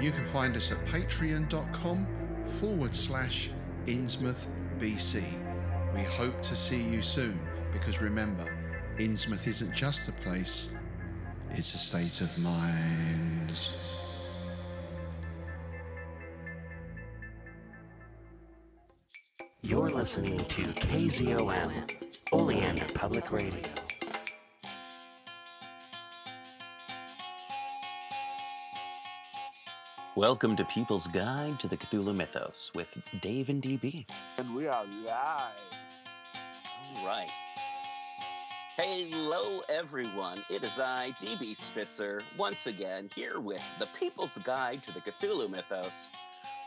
You can find us at patreon.com forward slash Innsmouth BC. We hope to see you soon because remember, Innsmouth isn't just a place, it's a state of mind. You're listening to KZOM, Oleander Public Radio. Welcome to People's Guide to the Cthulhu Mythos with Dave and DB. And we are live. All right. Hello, everyone. It is I, DB Spitzer, once again here with the People's Guide to the Cthulhu Mythos.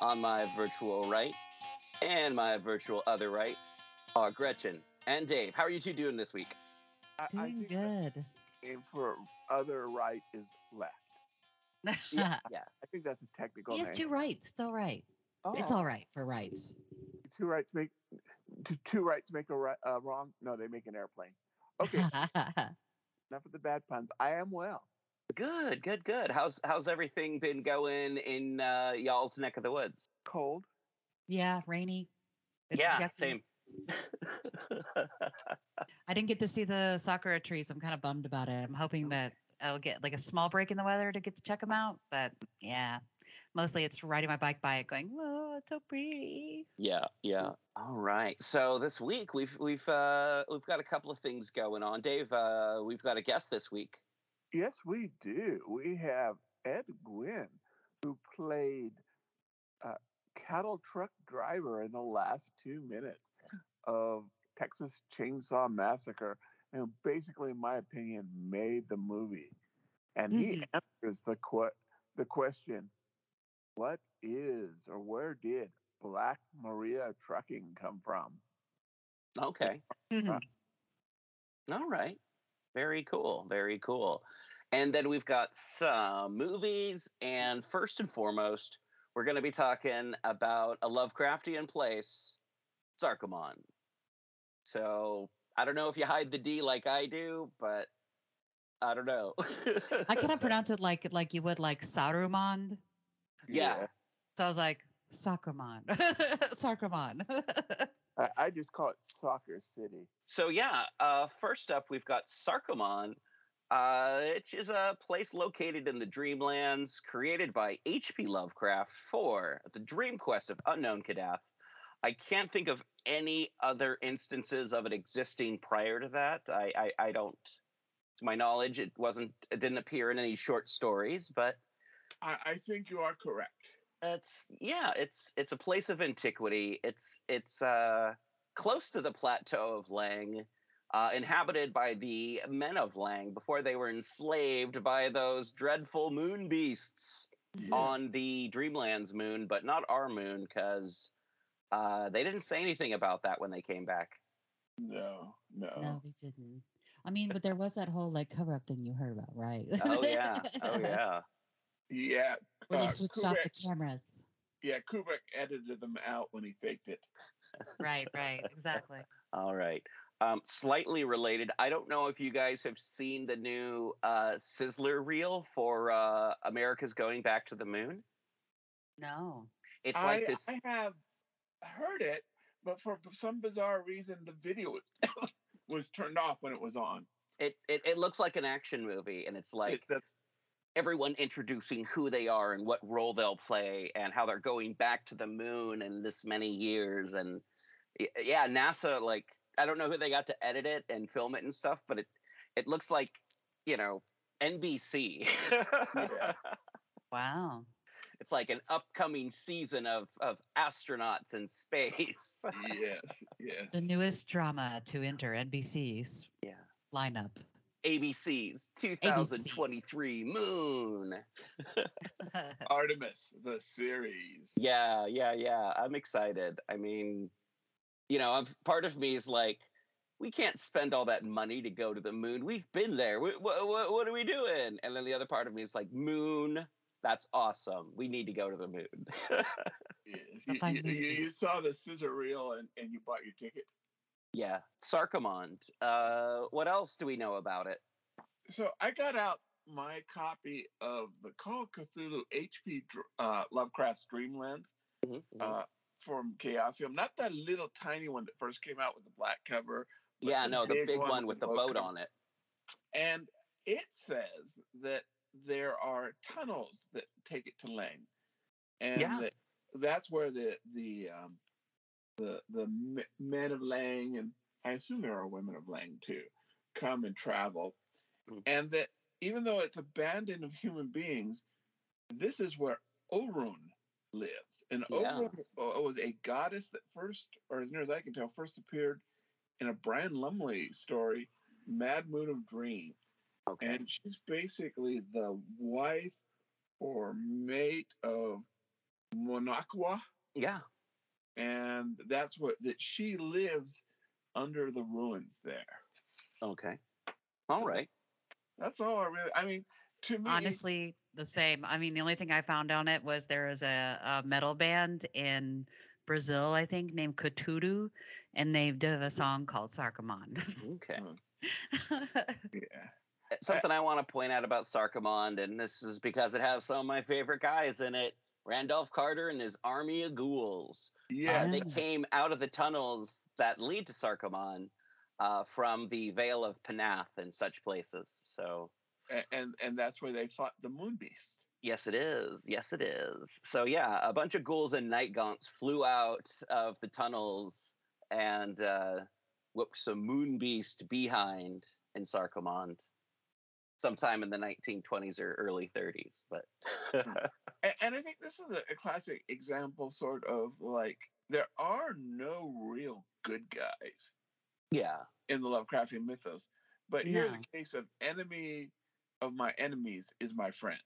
On my virtual right and my virtual other right are Gretchen and Dave. How are you two doing this week? I, I Doing think good. name for other right is left. Yeah, yeah. I think that's a technical he has name. two rights. It's all right. It's Oh, all right for rights. Two rights make two, two rights make a right, uh, wrong. No, they make an airplane. Okay, enough of the bad puns. I am well. Good, good, good. How's how's everything been going in uh, y'all's neck of the woods? Cold. yeah, rainy. It's yeah, yucky. same. I didn't get to see the sakura trees. I'm kind of bummed about it. I'm hoping that I'll get like a small break in the weather to get to check them out. But yeah, mostly it's riding my bike by it, going, "Whoa, it's so pretty." Yeah, yeah. All right. So this week we've we've uh, we've got a couple of things going on. Dave, uh, we've got a guest this week. Yes, we do. We have Ed Guinn, who played uh, cattle truck driver in the last two minutes of Texas Chainsaw Massacre, and basically, in my opinion, made the movie. And he Mhm. answers the que- the question: What is or where did Black Maria Trucking come from? Okay. Mhm. All right. Very cool. Very cool. And then we've got some movies. And first and foremost, we're going to be talking about a Lovecraftian place, Sarkomon. So I don't know if you hide the D like I do, but I don't know. I kind of pronounce it like like you would like Saruman. Yeah. So I was like, Sakraman. Sakraman. I, I just call it Soccer City. So yeah, uh, first up we've got Sarkomon, uh, which is a place located in the Dreamlands, created by H.P. Lovecraft for the Dream Quest of Unknown Kadath. I can't think of any other instances of it existing prior to that. I, I, I don't, to my knowledge, it wasn't, it didn't appear in any short stories, but I, I think you are correct. it's yeah, it's it's a place of antiquity. It's it's uh close to the plateau of Leng, uh, inhabited by the men of Leng before they were enslaved by those dreadful moon beasts on the Dreamlands moon, but not our moon, because uh, they didn't say anything about that when they came back. No, no. no, they didn't. I mean, but there was that whole like cover up thing you heard about, right? Oh yeah, oh yeah. Yeah. Where they uh, switched off the cameras. Yeah, Kubrick edited them out when he faked it. Right, right, exactly. All right. Um, slightly related. I don't know if you guys have seen the new uh, Sizzler reel for uh, America's Going Back to the Moon. No. It's like I, this. I have heard it, but for some bizarre reason, the video was, was turned off when it was on. It, it it looks like an action movie, and it's like that's everyone introducing who they are and what role they'll play and how they're going back to the moon in this many years and yeah nasa like i don't know who they got to edit it and film it and stuff but it it looks like you know nbc Wow. It's like an upcoming season of of astronauts in space yes, yes. The newest drama to enter NBC's yeah lineup. abc's 2023 moon Artemis, the series. Yeah, yeah, yeah. I'm excited. I mean, you know, I'm, part of me is like, we can't spend all that money to go to the moon. We've been there. What, what, what are we doing? And then the other part of me is like, moon. That's awesome. We need to go to the moon. Yes. You, you, you, you saw the scissor reel and, and you bought your ticket. yeah, Sarkomand. Uh, what else do we know about it? So I got out my copy of the Call of Cthulhu HP Dr- uh, Lovecraft's Dreamlands Mhm, mhm. uh, from Chaosium. Not that little tiny one that first came out with the black cover. but yeah, no, the big one with the boat cover. on it. And it says that there are tunnels that take it to Leng, and Yeah. that that's where the the um, the the men of Leng, and I assume there are women of Leng too, come and travel, Mm. and that even though it's abandoned of human beings, this is where Oorn lives, and Yeah. Oorn uh, was a goddess that first, or as near as I can tell, first appeared in a Brian Lumley story, Mad Moon of Dreams Okay. and she's basically the wife or mate of Mnomquah, yeah. and that's what that she lives under the ruins there. Okay. All right. That's all I really. I mean, to me, Honestly, the same. I mean, the only thing I found on it was there is a, a metal band in Brazil, I think, named Cthulhu, and they did a song called Sarkomon. Okay. yeah, something I want to point out about Sarkomand, and this is because it has some of my favorite guys in it. Randolph Carter and his army of ghouls. Uh, yeah, they Ah. came out of the tunnels that lead to Sarkomon uh, from the Vale of Pnath and such places. So, a- and and that's where they fought the Moon Beast. yes, it is. Yes, it is. So, yeah, a bunch of ghouls and night gaunts flew out of the tunnels and uh, whooped some moon beast behind in Sarkomand sometime in the 1920s or early 30s. But And, and I think this is a, a classic example, sort of like there are no real good guys. yeah, in the Lovecraftian mythos. But here's a case of enemy of my enemies is my friend.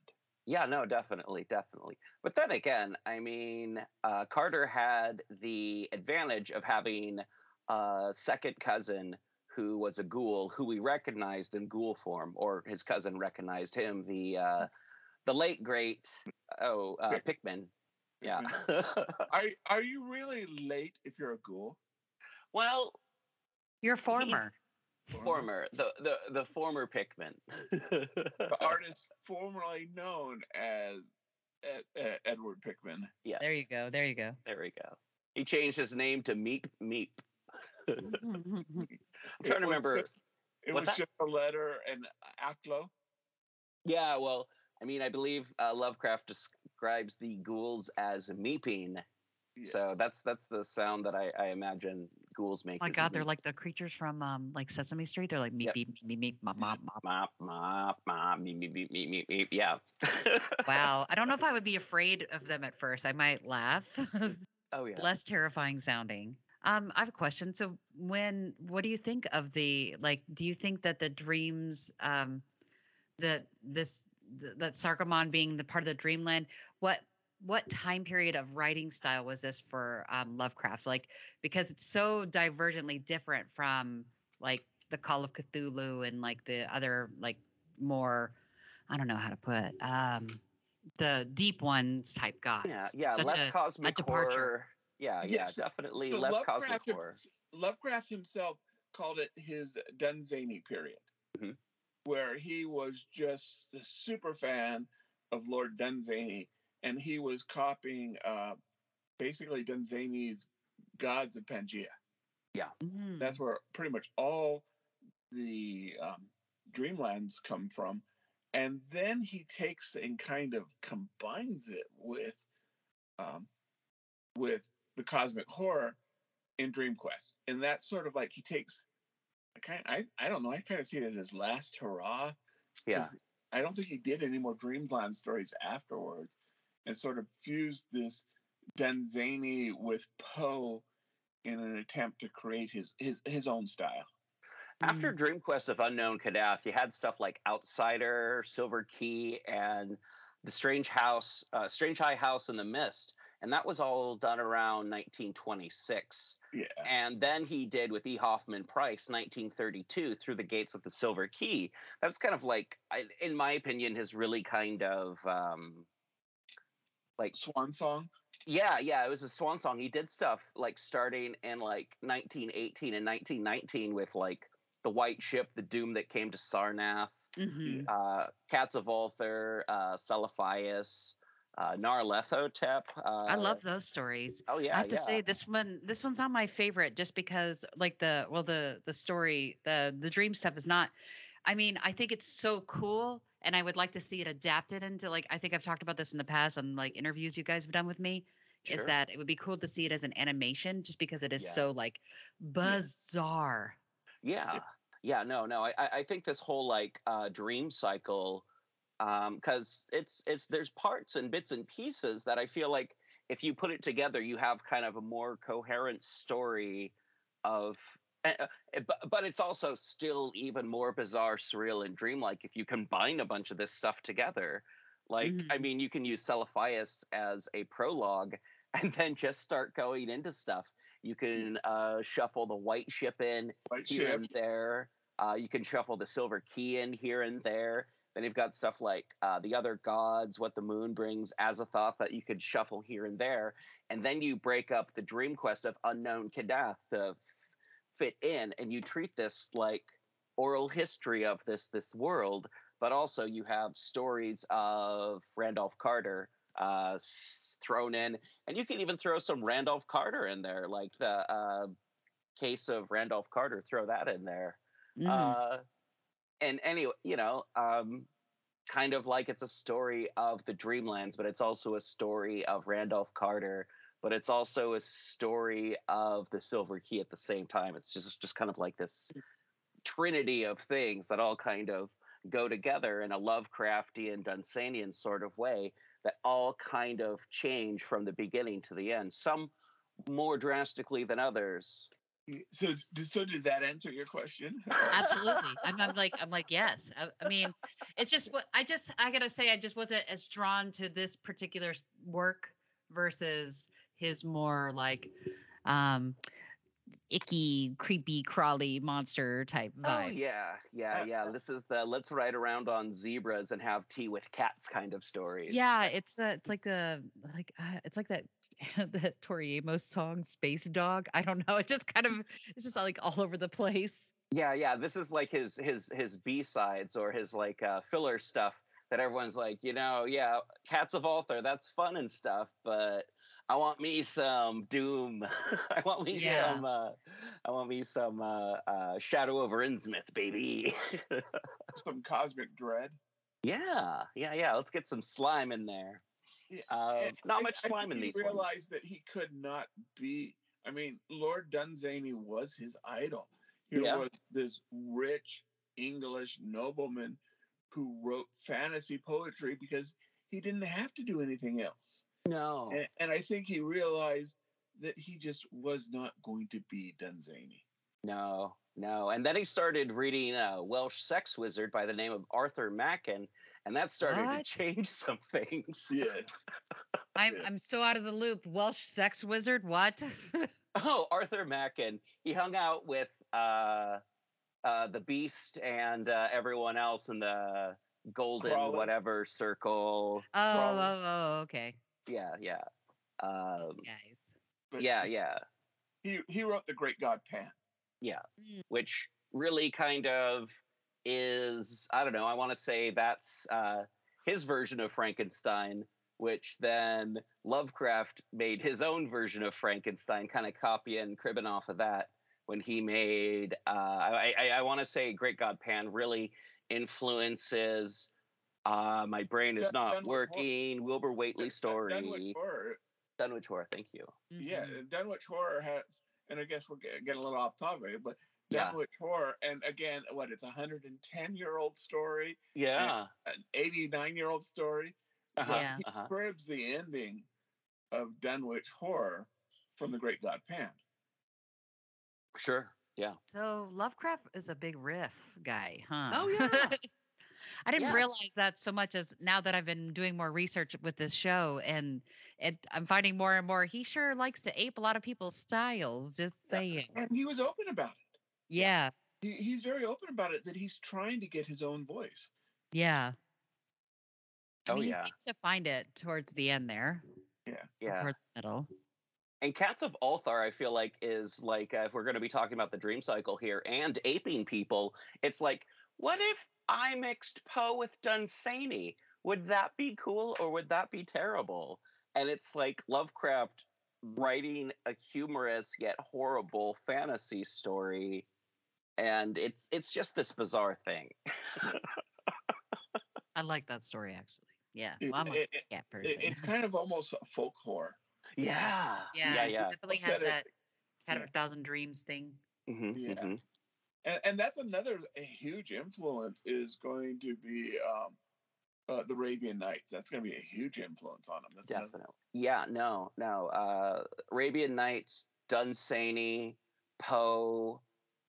Yeah, no, definitely, definitely. But then again, I mean, uh, Carter had the advantage of having a second cousin who was a ghoul, who we recognized in ghoul form, or his cousin recognized him. The uh, the late great oh uh, Pickman. Yeah. Are are you really late if you're a ghoul? well, You're former. former the the the former Pickman. The artist formerly known as Ed, Ed- Edward Pickman. yes. There you go. There you go. There we go. He changed his name to Meep Meep. I'm It trying to remember. just- it What's was that? just a letter and Aklo. Yeah, well, I mean, I believe uh, Lovecraft describes the ghouls as meeping. So that's that's the sound that I, I imagine ghouls make. Oh my is God, they're like the creatures from um like Sesame Street. They're like meep Yep. beep meep meep mop mop mop. mop mop mop meep meep meep meep meep meep. Yeah. Wow. I don't know if I would be afraid of them at first. I might laugh. oh yeah. Less terrifying sounding. Um, I have a question. So when what do you think of the like do you think that the dreams um that this th- that Sarkomon being the part of the dreamland, what what time period of writing style was this for um, Lovecraft? Like because it's so divergently different from like the Call of Cthulhu and like the other like more I don't know how to put um the deep ones type gods. Yeah, yeah. Such less a- cosmic departure. horror. Yeah, yeah, definitely So less Lovecraft cosmic hims- horror. Lovecraft himself called it his Dunsany period, Mhm. where he was just a super fan of Lord Dunsany, and he was copying uh, basically Dunsany's Gods of Pegana. Mm. That's where pretty much all the um, Dreamlands come from, and then he takes and kind of combines it with um, with the cosmic horror in Dream Quest, and that's sort of like he takes. I kind I I don't know. I kind of see it as his last hurrah. Yeah. I don't think he did any more Dreamland stories afterwards, and sort of fused this Dunsany with Poe in an attempt to create his his his own style. After Dream Quest of Unknown Kadath, you had stuff like Outsider, Silver Key, and the Strange House, uh, Strange High House in the Mist, and that was all done around 1926. Yeah. And then he did with E. Hoffman Price, 1932, Through the Gates of the Silver Key. That was kind of like, I- in my opinion, his really kind of um, like Swan Song. yeah, yeah, it was a swan song. He did stuff like starting in like 1918 and 1919 with like the White Ship, the Doom that came to Sarnath, hmm uh, Cats of Ulthar, uh, uh, Narlethotep. Uh, I love those stories. Oh yeah, I have to yeah. say this one this one's not my favorite just because like the well the the story the the dream stuff is not I mean I think it's so cool and I would like to see it adapted into like I think I've talked about this in the past on like interviews you guys have done with me Sure. is that it would be cool to see it as an animation just because it is Yeah. so like bizarre. Yeah. Yeah, no, no. I, I I think this whole like uh dream cycle, um, because it's it's there's parts and bits and pieces that I feel like if you put it together, you have kind of a more coherent story of uh, uh, but, but it's also still even more bizarre, surreal, and dreamlike if you combine a bunch of this stuff together. Like, I Mhm. mean, you can use Celephais as a prologue and then just start going into stuff. You can uh, shuffle the white ship in, White here Ship. and there. Uh, you can shuffle the silver key in here and there. Then you've got stuff like uh, the other gods, what the moon brings, Azathoth that you could shuffle here and there. And then you break up the dream quest of unknown Kadath to f- fit in, and you treat this like oral history of this this world. But also you have stories of Randolph Carter uh, thrown in, and you can even throw some Randolph Carter in there, like the uh, case of Randolph Carter. Throw that in there. Mhm. And anyway, you know, um, kind of like it's a story of the Dreamlands, but it's also a story of Randolph Carter, but it's also a story of the Silver Key at the same time. It's just just kind of like this trinity of things that all kind of go together in a Lovecraftian, Dunsanian sort of way that all kind of change from the beginning to the end. Some more drastically than others. So, so did that answer your question? Absolutely. I'm, I'm like, I'm like, yes. I, I mean, it's just what I just, I gotta say, I just wasn't as drawn to this particular work versus his more like, um, icky, creepy, crawly monster type vibes. Oh yeah, yeah, Uh, yeah. This is the let's ride around on zebras and have tea with cats kind of story. Yeah, it's uh, it's like the like uh, it's like that that Tori Amos song Space Dog. I don't know. It just kind of it's just like all over the place. yeah, yeah. This is like his his his B sides or his like uh, filler stuff that everyone's like, you know, yeah, Cats of Ulthar, that's fun and stuff, but I want me some Doom. I want me Yeah. some. Uh, I want me some uh, uh, Shadow over Innsmouth, baby. Some cosmic dread. yeah, yeah, yeah. Let's get some slime in there. Yeah, Uh, not I- much slime in he these ones. realized that he could not be. I mean, Lord Dunsany was his idol. He Yeah. was this rich English nobleman who wrote fantasy poetry because he didn't have to do anything else. No. And, and I think he realized that he just was not going to be Dunsany. No, no. And then he started reading a Welsh sex wizard by the name of Arthur Machen, and that started What? to change some things. Yeah. I'm I'm so out of the loop. Welsh sex wizard? What? Oh, Arthur Machen. He hung out with uh, uh, the Beast and uh, everyone else in the Golden Crawler. whatever circle. oh, oh, oh, okay. Yeah, yeah. Those Um, guys. But yeah, yeah. He he wrote the Great God Pan. Which really kind of is I don't know. I want to say that's uh, his version of Frankenstein, which then Lovecraft made his own version of Frankenstein, kind of copying and cribbing off of that when he made. Uh, I, I, I want to say Great God Pan really influences Uh, my brain is Dun- not Dunwich Hor- working. Wilbur Whately story. Dunwich Horror. Dunwich Horror. Thank you. Yeah, Mhm. Dunwich Horror has, and I guess we're get- getting a little off topic, but Yeah. Dunwich Horror, and again, what it's a hundred and ten year old story, Yeah. an eighty nine year old story. but Uh-huh. Yeah. He Uh-huh. cribs the ending of Dunwich Horror from the Great God Pan. Sure. Yeah. So Lovecraft is a big riff guy, huh? Oh, yeah. I didn't Yes. realize that so much as now that I've been doing more research with this show, and it, I'm finding more and more. He sure likes to ape a lot of people's styles. Just saying. And he was open about it. Yeah, He, he's very open about it that he's trying to get his own voice. yeah. I Oh, mean, yeah. He seems to find it towards the end there, Yeah. towards the middle. And Cats of Ulthar, I feel like, is like, uh, if we're going to be talking about the dream cycle here and aping people, it's like, what if I mixed Poe with Dunsany? Would that be cool or would that be terrible? And it's like Lovecraft writing a humorous yet horrible fantasy story. And it's it's just this bizarre thing. I like that story actually. Yeah, well, I'm a it- it- cat person. It- it's kind of almost a folk horror. Yeah. yeah, Yeah. he Yeah. definitely has that Cat of a Thousand Dreams thing. Mhm, Yeah. mhm. And, and that's another a huge influence is going to be um, uh, the Arabian Nights. That's going to be a huge influence on them. That's another- Definitely. Yeah, no, no. Uh Arabian Nights, Dunsany, Poe,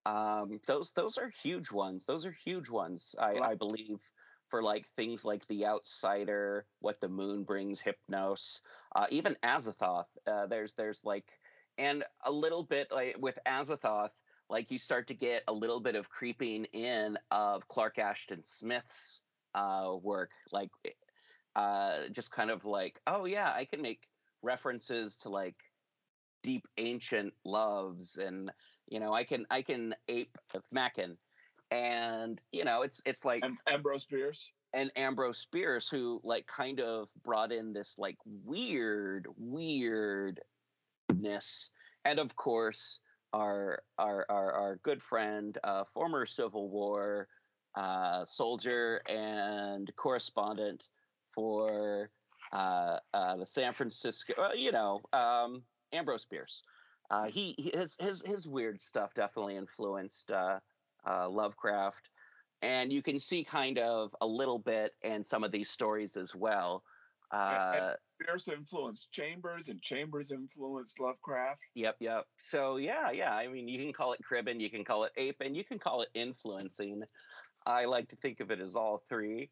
um, those those are huge ones. Those are huge ones, I, Right. I believe, for like things like The Outsider, What the Moon Brings, Hypnos, uh, even Azathoth. Uh, there's there's like and a little bit like with Azathoth, like you start to get a little bit of creeping in of Clark Ashton Smith's uh, work, like uh, just kind of like, oh yeah, I can make references to like deep ancient loves, and you know, I can I can ape Machen, and you know, it's it's like Am- Ambrose Bierce. and Ambrose Bierce, who like kind of brought in this like weird, weirdness, and of course our our our, our good friend, uh, former Civil War uh, soldier and correspondent for uh, uh, the San Francisco, you know, um, Ambrose Bierce. Uh, he, his his his weird stuff definitely influenced uh, uh, Lovecraft and you can see kind of a little bit in some of these stories as well. Uh, Bierce influenced Chambers, and Chambers influenced Lovecraft. yep, yep. So yeah, yeah. I mean, you can call it cribbing, you can call it ape, and you can call it influencing. I like to think of it as all three.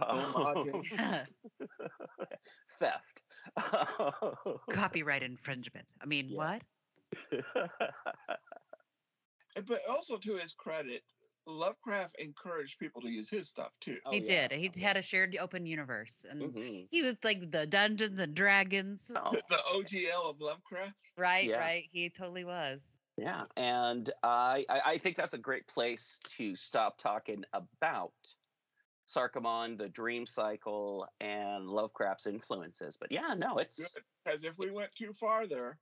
Oh. Um, Homaging. Theft. Copyright infringement. I mean, Yeah. what? But also to his credit, Lovecraft encouraged people to use his stuff too. Oh, he yeah. did. He had a shared open universe, and Mhm. he was like the Dungeons and Dragons. Oh, The, the OGL of Lovecraft. Right, Yeah. right. He totally was. Yeah, and I, I I think that's a great place to stop talking about Sarkomon, the Dream Cycle, and Lovecraft's influences. But yeah, no, it's Good. Because if we went too far there,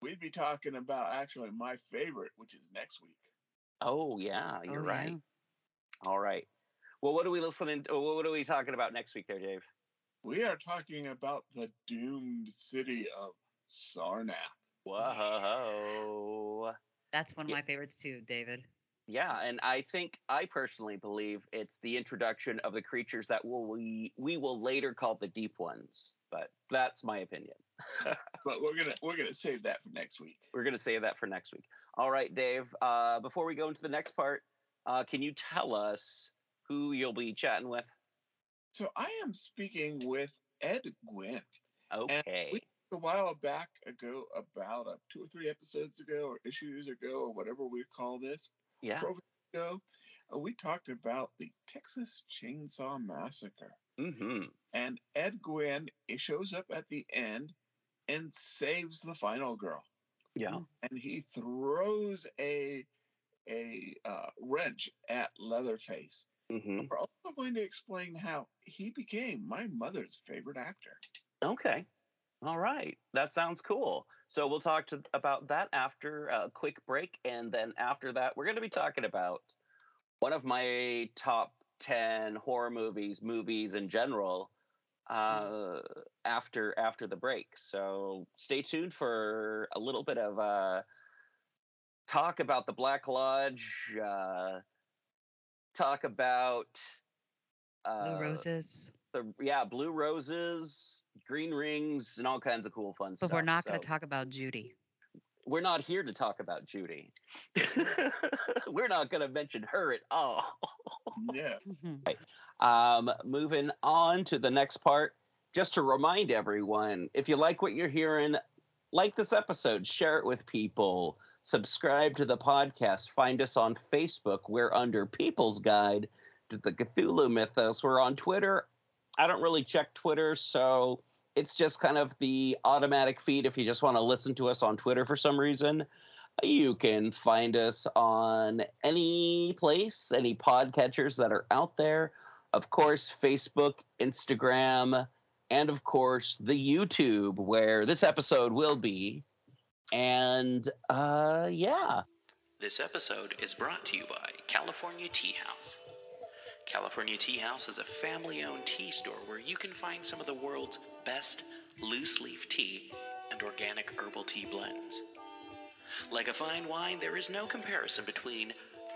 we'd be talking about actually my favorite, which is next week. Oh yeah, you're Oh, right. yeah. All right. Well, what are we listening? To, what are we talking about next week, there, Dave? We are talking about the doomed city of Sarnath. Whoa. That's one of Yeah. my favorites too, David. Yeah, and I think I personally believe it's the introduction of the creatures that will we we will later call the deep ones. But that's my opinion. But we're gonna we're gonna save that for next week. We're to save that for next week. All right, Dave. Uh, before we go into the next part, uh, can you tell us who you'll be chatting with? So I am speaking with Ed Guinn. Okay. A while back ago, about uh, two or three episodes ago, or issues ago, or whatever we call this, yeah. program ago, uh, we talked about the Texas Chainsaw Massacre. Mm-hmm. And Ed Guinn shows up at the end and saves the final girl. Yeah. And he throws a a uh, wrench at Leatherface. Mm-hmm. We're also going to explain how he became my mother's favorite actor. Okay. All right. That sounds cool. So we'll talk to, about that after a quick break, and then after that, we're going to be talking about one of my top ten horror movies, movies in general, uh, after after the break. So stay tuned for a little bit of uh, talk about the Black Lodge. Uh, talk about uh, Blue roses. The yeah blue roses, green rings, and all kinds of cool fun stuff. But we're not going to talk about Judy. We're not here to talk about Judy. we're not going to mention her at all. Yeah. Um, moving on to the next part, just to remind everyone if you like what you're hearing, like this episode, share it with people, subscribe to the podcast, find us on Facebook. We're under People's Guide to the Cthulhu Mythos. We're on Twitter. I don't really check Twitter, so it's just kind of the automatic feed if you just want to listen to us on Twitter for some reason. You can find us on any place, any podcatchers that are out there. Of course, Facebook, Instagram, and of course, the YouTube, where this episode will be. And uh, yeah, This episode is brought to you by California Tea House. California Tea House is a family owned tea store where you can find some of the world's best loose leaf tea and organic herbal tea blends. Like a fine wine, there is no comparison between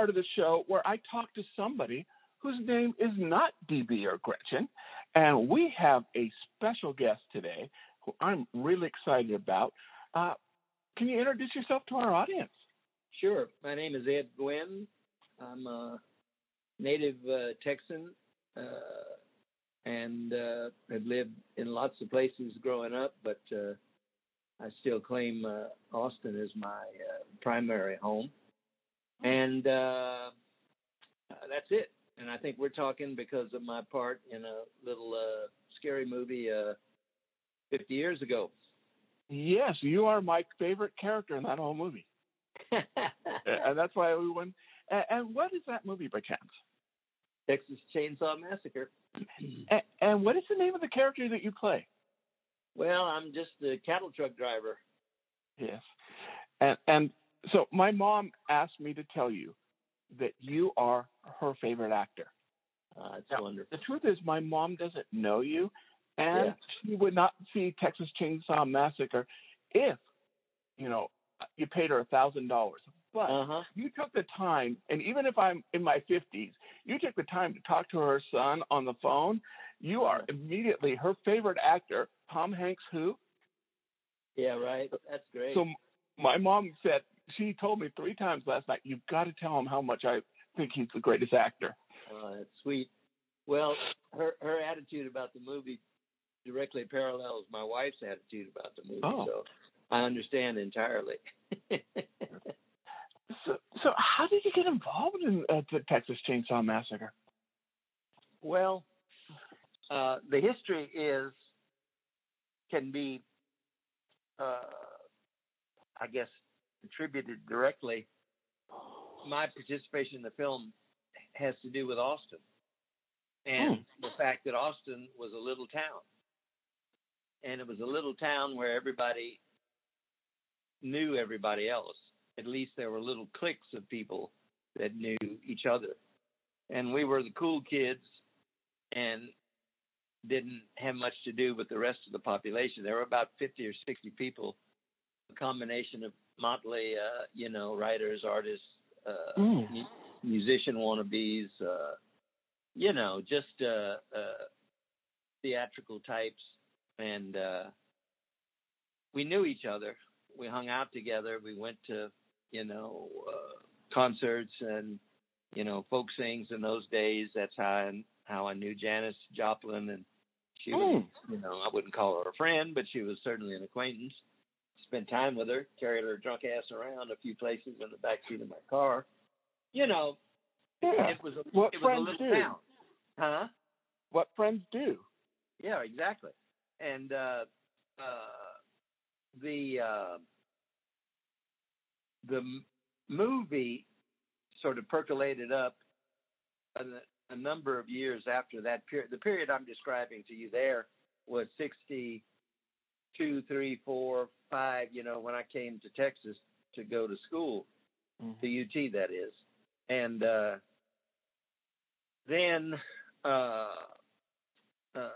Part of the show where I talk to somebody whose name is not DB or Gretchen, and we have a special guest today who I'm really excited about. Uh, can you introduce yourself to our audience? Sure. My name is Ed Guinn. I'm a native uh, Texan uh, and uh, have lived in lots of places growing up, but uh, I still claim uh, Austin as my primary home. And uh, that's it. And I think we're talking because of my part in a little uh, scary movie uh, 50 years ago. Yes, you are my favorite character in that whole movie, and that's why we won. And, and what is that movie by chance? Texas Chainsaw Massacre. And, and what is the name of the character that you play? Well, I'm just the cattle truck driver. Yes. And and so my mom asked me to tell you that you are her favorite actor. Uh, it's wonderful. The truth is my mom doesn't know you and Yeah. she would not see Texas Chainsaw Massacre if, you know, you paid her a thousand dollars. But Uh huh. you took the time and even if I'm in my fifties, you took the time to talk to her son on the phone. You are immediately her favorite actor, Tom Hanks who? Yeah, right. That's great. So my mom said she told me three times last night, "You've got to tell him how much I think he's the greatest actor." Uh, that's sweet. Well, her her attitude about the movie directly parallels my wife's attitude about the movie, Oh. so I understand entirely. So, so how did you get involved in uh, the Texas Chainsaw Massacre? well, uh, the history is can be, uh, I guess, attributed directly. My participation in the film has to do with Austin and hmm. the fact that Austin was a little town. And it was a little town where everybody knew everybody else. At least there were little cliques of people that knew each other. And we were the cool kids and didn't have much to do with the rest of the population. There were about 50 or 60 people, a combination of motley, uh, you know, writers, artists, uh, Mm. mu- musician wannabes, uh, you know, just uh, uh, theatrical types, and uh, we knew each other. We hung out together. We went to, you know, uh, concerts and you know folk sings in those days. That's how I, how I knew Janis Joplin, and she was, you know, I wouldn't call her a friend, but she was certainly an acquaintance. Spent time with her, carried her drunk ass around a few places in the back seat of my car. You know, Yeah. it was a, What it was a friends little do. town, huh? What friends do. Yeah, exactly. And uh, uh, the uh, the m- movie sort of percolated up a, a number of years after that period. The period I'm describing to you there was sixty two, three, four, five. You know, when I came to Texas to go to school, Mhm. the UT that is, and uh, then uh, uh,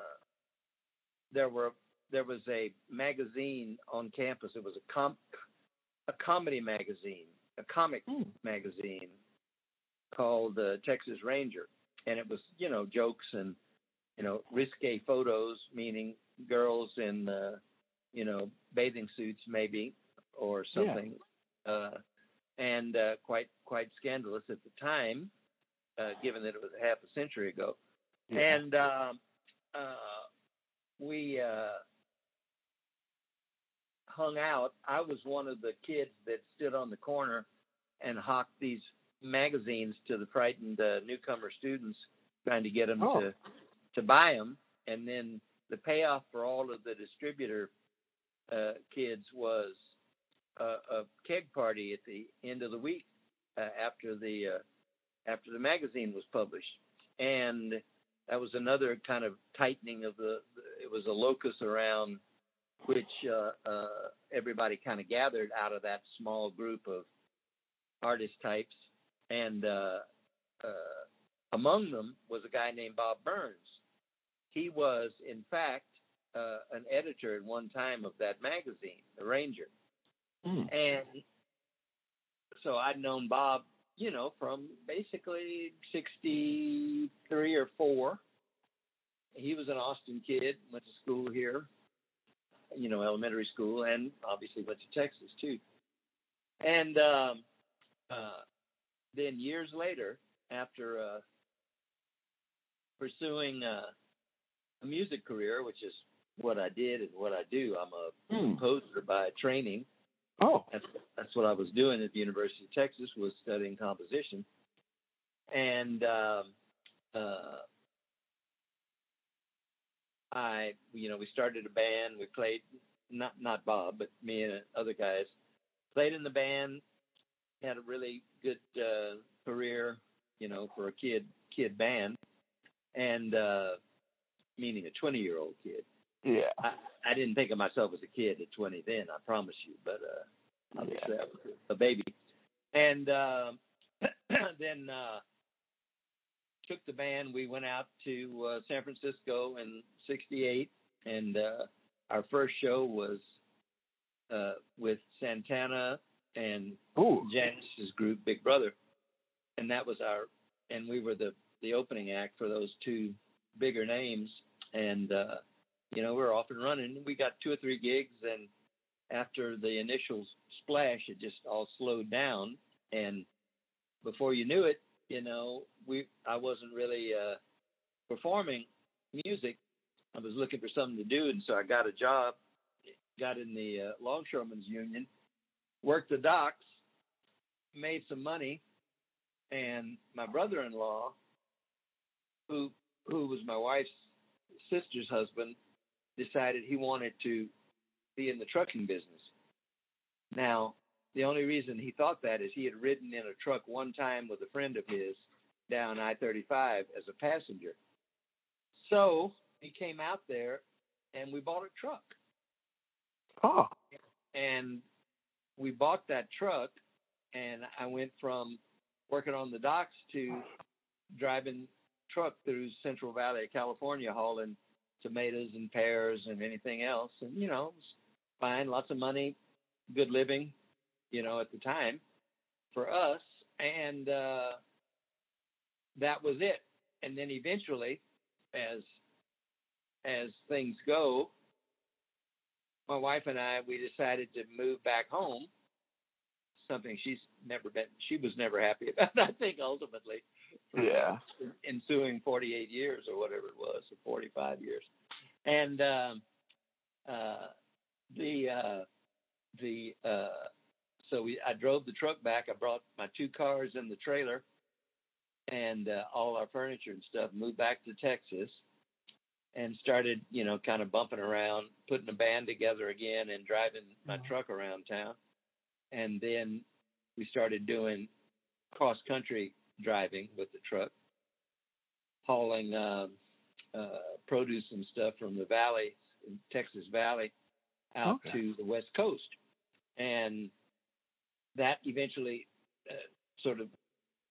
there were there was a magazine on campus. It was a com a comedy magazine, a comic Mm. magazine called uh, Texas Ranger, and it was you know jokes and you know risque photos, meaning girls in uh, you know bathing suits maybe or Yeah. something, uh, and uh, quite quite scandalous at the time, uh, given that it was half a century ago. Yeah. And um, uh, we uh, hung out. I was one of the kids that stood on the corner and hawked these magazines to the frightened uh, newcomer students, trying to get them Oh. to to buy them. And then the payoff for all of the distributor uh, kids was a, a keg party at the end of the week uh, after the uh, after the magazine was published, and that was another kind of tightening of the. It was a locus around which uh, uh, everybody kind of gathered out of that small group of artist types, and uh, uh, among them was a guy named Bob Burns. He was, in fact, uh, an editor at one time of that magazine, The Ranger. Mm. And so I'd known Bob, you know, from basically 63 or 4. He was an Austin kid, went to school here, you know, elementary school, and obviously went to Texas too. And um, uh, then years later, after uh, pursuing uh, a music career, which is what I did and what I do, I'm a Mm. composer by training. Oh. That's that's what I was doing at the University of Texas was studying composition, and um, uh, I you know we started a band. We played not not Bob, but me and other guys played in the band. Had a really good uh, career, you know, for a kid kid band, and uh, meaning a twenty year old kid. Yeah. I, I didn't think of myself as a kid at 20 then, I promise you, but uh, obviously I was a baby. And uh, then uh, took the band. We went out to uh, San Francisco in '68, and uh, our first show was uh, with Santana and Ooh. Janis's group, Big Brother, and that was our, and we were the the opening act for those two bigger names, and uh, you know we were off and running. We got two or three gigs, and after the initial splash, it just all slowed down, and before you knew it, you know we I wasn't really uh, performing music. I was looking for something to do, and so I got a job, got in the uh, longshoremen's union, worked the docks, made some money, and my brother-in-law, who who was my wife's sister's husband, decided he wanted to be in the trucking business. Now, the only reason he thought that is he had ridden in a truck one time with a friend of his down I-35 as a passenger. So he came out there, and we bought a truck Oh. and we bought that truck and I went from working on the docks to driving truck through Central Valley of California hauling tomatoes and pears and anything else and you know fine lots of money good living you know at the time for us and uh, that was it. And then eventually, as as things go, my wife and I we decided to move back home. Something she's never been. She was never happy about. I think ultimately. For the Yeah. Ensuing 48 years or whatever it was, or 45 years, and um, uh, the uh, the uh, so we I drove the truck back. I brought my two cars in the trailer and uh, all our furniture and stuff. Moved back to Texas and started, you know, kind of bumping around, putting a band together again, and driving my truck around town. And then we started doing cross country driving with the truck, hauling um uh, produce and stuff from the valley, Texas Valley, out Okay. to the West Coast, and that eventually uh, sort of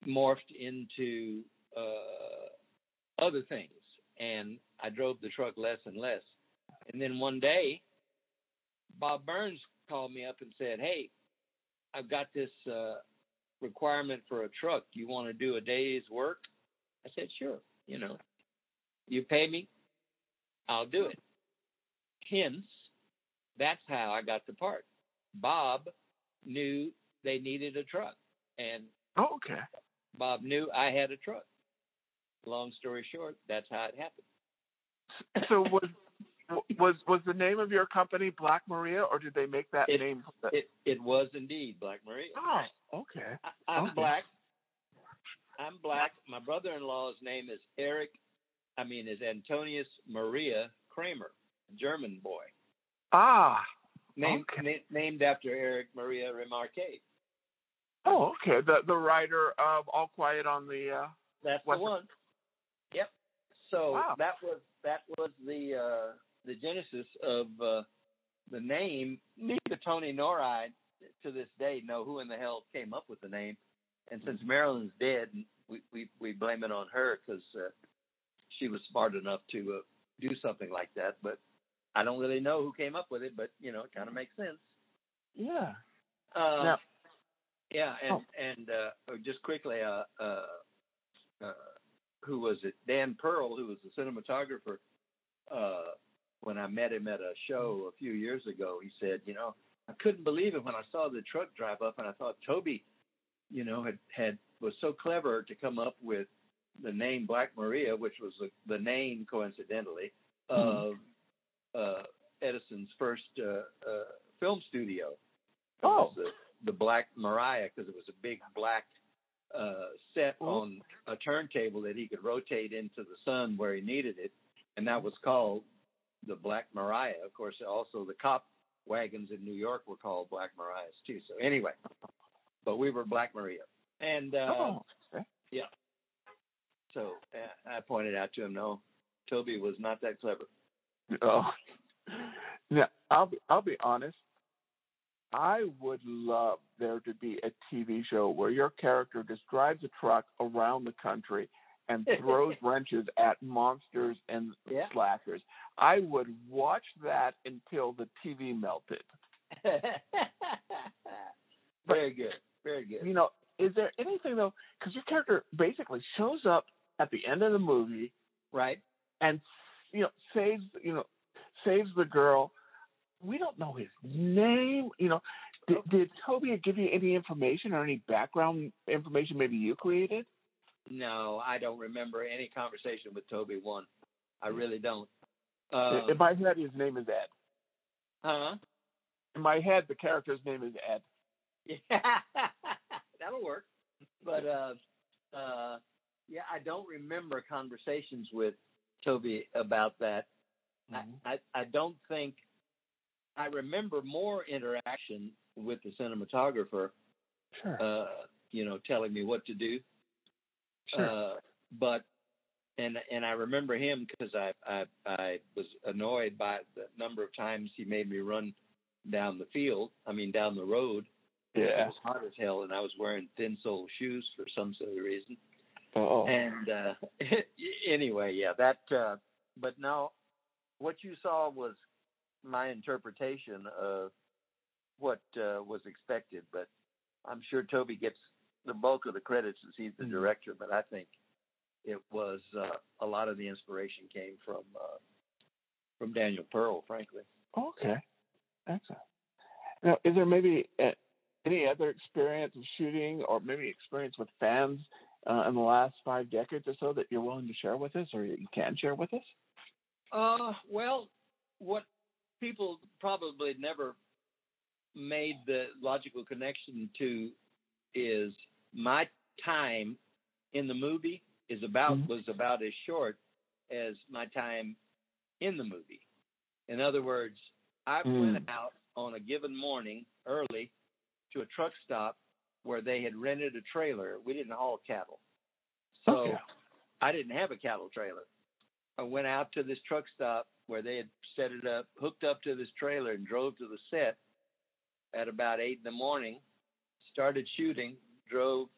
morphed into uh, other things, and I drove the truck less and less. And then one day, Bob Burns called me up and said, "Hey, I've got this uh, requirement for a truck. You want to do a day's work?" I said, "Sure. You know, you pay me, I'll do it." Hence, that's how I got the part. Bob knew they needed a truck, and Oh, okay. Bob knew I had a truck. Long story short, that's how it happened. So was was was the name of your company Black Maria, or did they make that It- name? It it was indeed Black Maria. Oh, okay. I, I'm Okay. black. I'm black. My brother-in-law's name is Eric. I mean, is Antonius Maria Kramer, a German boy, Ah. named Okay. na- named after Erich Maria Remarque. Oh, okay. The the writer of All Quiet on the. Uh, That's Western- the one. Yep. So Wow. that was that was the uh, the genesis of uh, the name. Neither Tony nor I, to this day, know who in the hell came up with the name. And since Marilyn's dead, we we, we blame it on her because uh, she was smart enough to uh, do something like that. But I don't really know who came up with it. But you know, it kind of makes sense. yeah. Um, Now- yeah, and Oh. and uh, just quickly, uh, uh, uh, who was it? Dan Pearl, who was the cinematographer. Uh, when I met him at a show a few years ago, he said, you know, I couldn't believe it when I saw the truck drive up, and I thought Tobe, you know, had had was so clever to come up with the name Black Maria, which was the, the name coincidentally of uh, Edison's first uh, uh, film studio. Oh. the, the Black Mariah because it was a big black uh, set on a turntable that he could rotate into the sun where he needed it, and that was called the Black Mariah. Of course, also the cop wagons in New York were called Black Mariahs too. So anyway, but we were Black Maria, and uh, oh. Okay. so uh, I pointed out to him, no, Tobe was not that clever. Oh. Now I'll be I'll be honest. I would love there to be a TV show where your character just drives a truck around the country and throws wrenches at monsters and Yeah. slashers. I would watch that until the TV melted. Very good. Very good. You know, is there anything though? Because your character basically shows up at the end of the movie Right? and you know saves you know saves the girl. We don't know his name. You know, did, oh. did Tobe give you any information or any background information? Maybe you created. No, I don't remember any conversation with Tobe one. I really don't. Um, In my head, his name is Ed. huh? In my head, the character's name is Ed. Yeah, that'll work. But uh, uh, yeah, I don't remember conversations with Tobe about that. Mm-hmm. I, I I don't think I remember more interaction with the cinematographer. Sure. Uh, you know, telling me what to do. Sure. Uh, but and and I remember him because I, I I was annoyed by the number of times he made me run down the field. I mean, down the road. Yeah. It was hot as hell, and I was wearing thin sole shoes for some silly reason. Oh. And uh, anyway, yeah, that. Uh, but now, what you saw was my interpretation of what uh, was expected. But I'm sure Tobe gets the bulk of the credits is he's the Mhm. director, but I think it was uh, a lot of the inspiration came from uh, from Daniel Pearl, frankly. Okay, excellent. Now, is there maybe uh, any other experience of shooting, or maybe experience with fans uh, in the last five decades or so that you're willing to share with us, or you can share with us? Uh, well, what people probably never made the logical connection to is my time in the movie is about Mhm. was about as short as my time in the movie. In other words, I Mm. went out on a given morning early to a truck stop where they had rented a trailer. We didn't haul cattle. So Okay. I didn't have a cattle trailer. I went out to this truck stop where they had set it up, hooked up to this trailer, and drove to the set at about eight in the morning. Started shooting, drove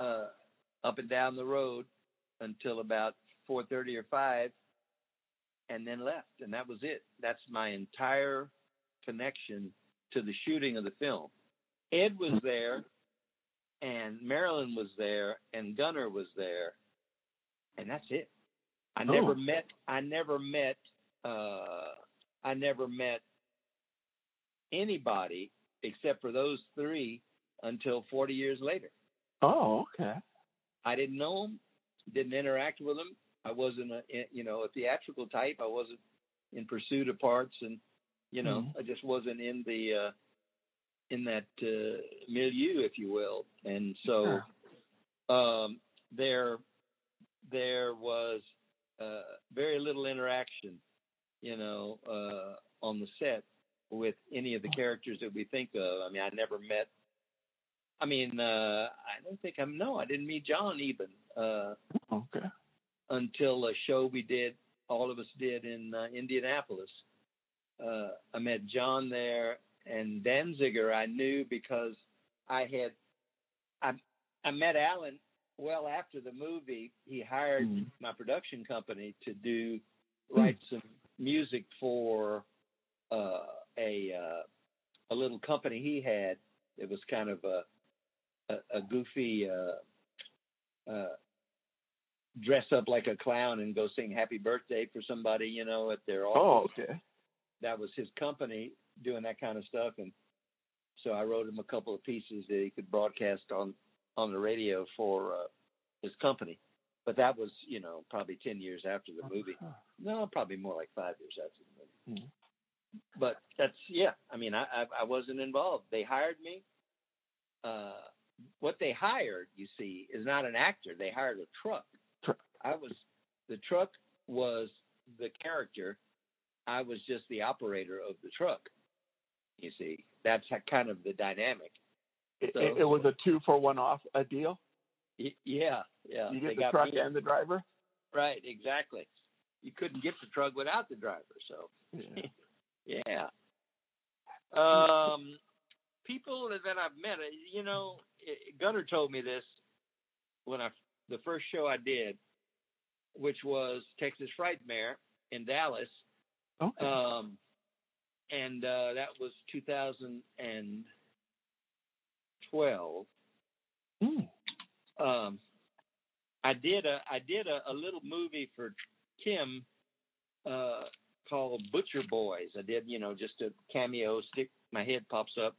uh, up and down the road until about four thirty or five, and then left. And that was it. That's my entire connection to the shooting of the film. Ed was there, and Marilyn was there, and Gunnar was there, and that's it. I Oh. never met. I never met. Uh, I never met anybody except for those three until 40 years later. Oh, okay. I didn't know him, didn't interact with him. I wasn't a you know a theatrical type. I wasn't in pursuit of parts, and you know Mhm. I just wasn't in the uh, in that uh, milieu, if you will. And so um, there there was uh, very little interaction, you know, uh, on the set with any of the characters that we think of. I mean, I never met. I mean, uh, I don't think I'm. No, I didn't meet John even uh, Okay. until a show we did. All of us did in uh, Indianapolis. Uh, I met John there, and Danziger I knew because I had. I I met Allen well after the movie. He hired Mhm. my production company to do write some music for uh, a uh, a little company he had. It was kind of a a, a goofy uh, uh, dress up like a clown and go sing happy birthday for somebody, you know, at their office. Oh, okay. That was his company doing that kind of stuff, and so I wrote him a couple of pieces that he could broadcast on on the radio for uh, his company. But that was, you know, probably ten years after the movie. No, probably more like five years after the movie. Mhm. But that's yeah. I mean, I, I I wasn't involved. They hired me. Uh, what they hired, you see, is not an actor. They hired a truck. Truck. I was the truck was the character. I was just the operator of the truck. You see, that's kind of the dynamic. It, So- it, it was a two for one off a deal. Y- yeah, yeah. You they get the truck and the driver. Right, exactly. You couldn't get the truck without the driver, so Yeah. yeah. Um, people that I've met, uh, you know, Gunnar told me this when I the first show I did, which was Texas Frightmare in Dallas, Okay. um, and uh, that was 2012. Mm. Um, I did a I did a, a little movie for Kim uh, called Butcher Boys. I did you know just a cameo. Stick my head pops up,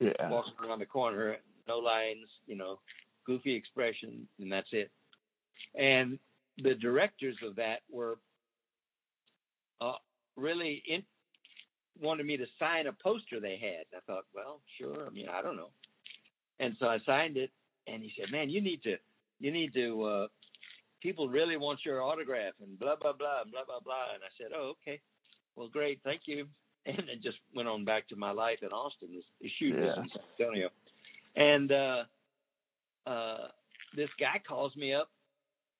Yeah. walks around the corner, no lines, you know, goofy expression, and that's it. And the directors of that were uh, really in, wanted me to sign a poster they had. I thought, well, sure. I mean, I don't know. And so I signed it, and he said, "Man, you need to, you need to. Uh, people really want your autograph, and blah blah blah, blah blah blah." And I said, "Oh, okay. Well, great, thank you." And then just went on back to my life in Austin. The, the shoot Yeah. in San Antonio, and uh, uh, this guy calls me up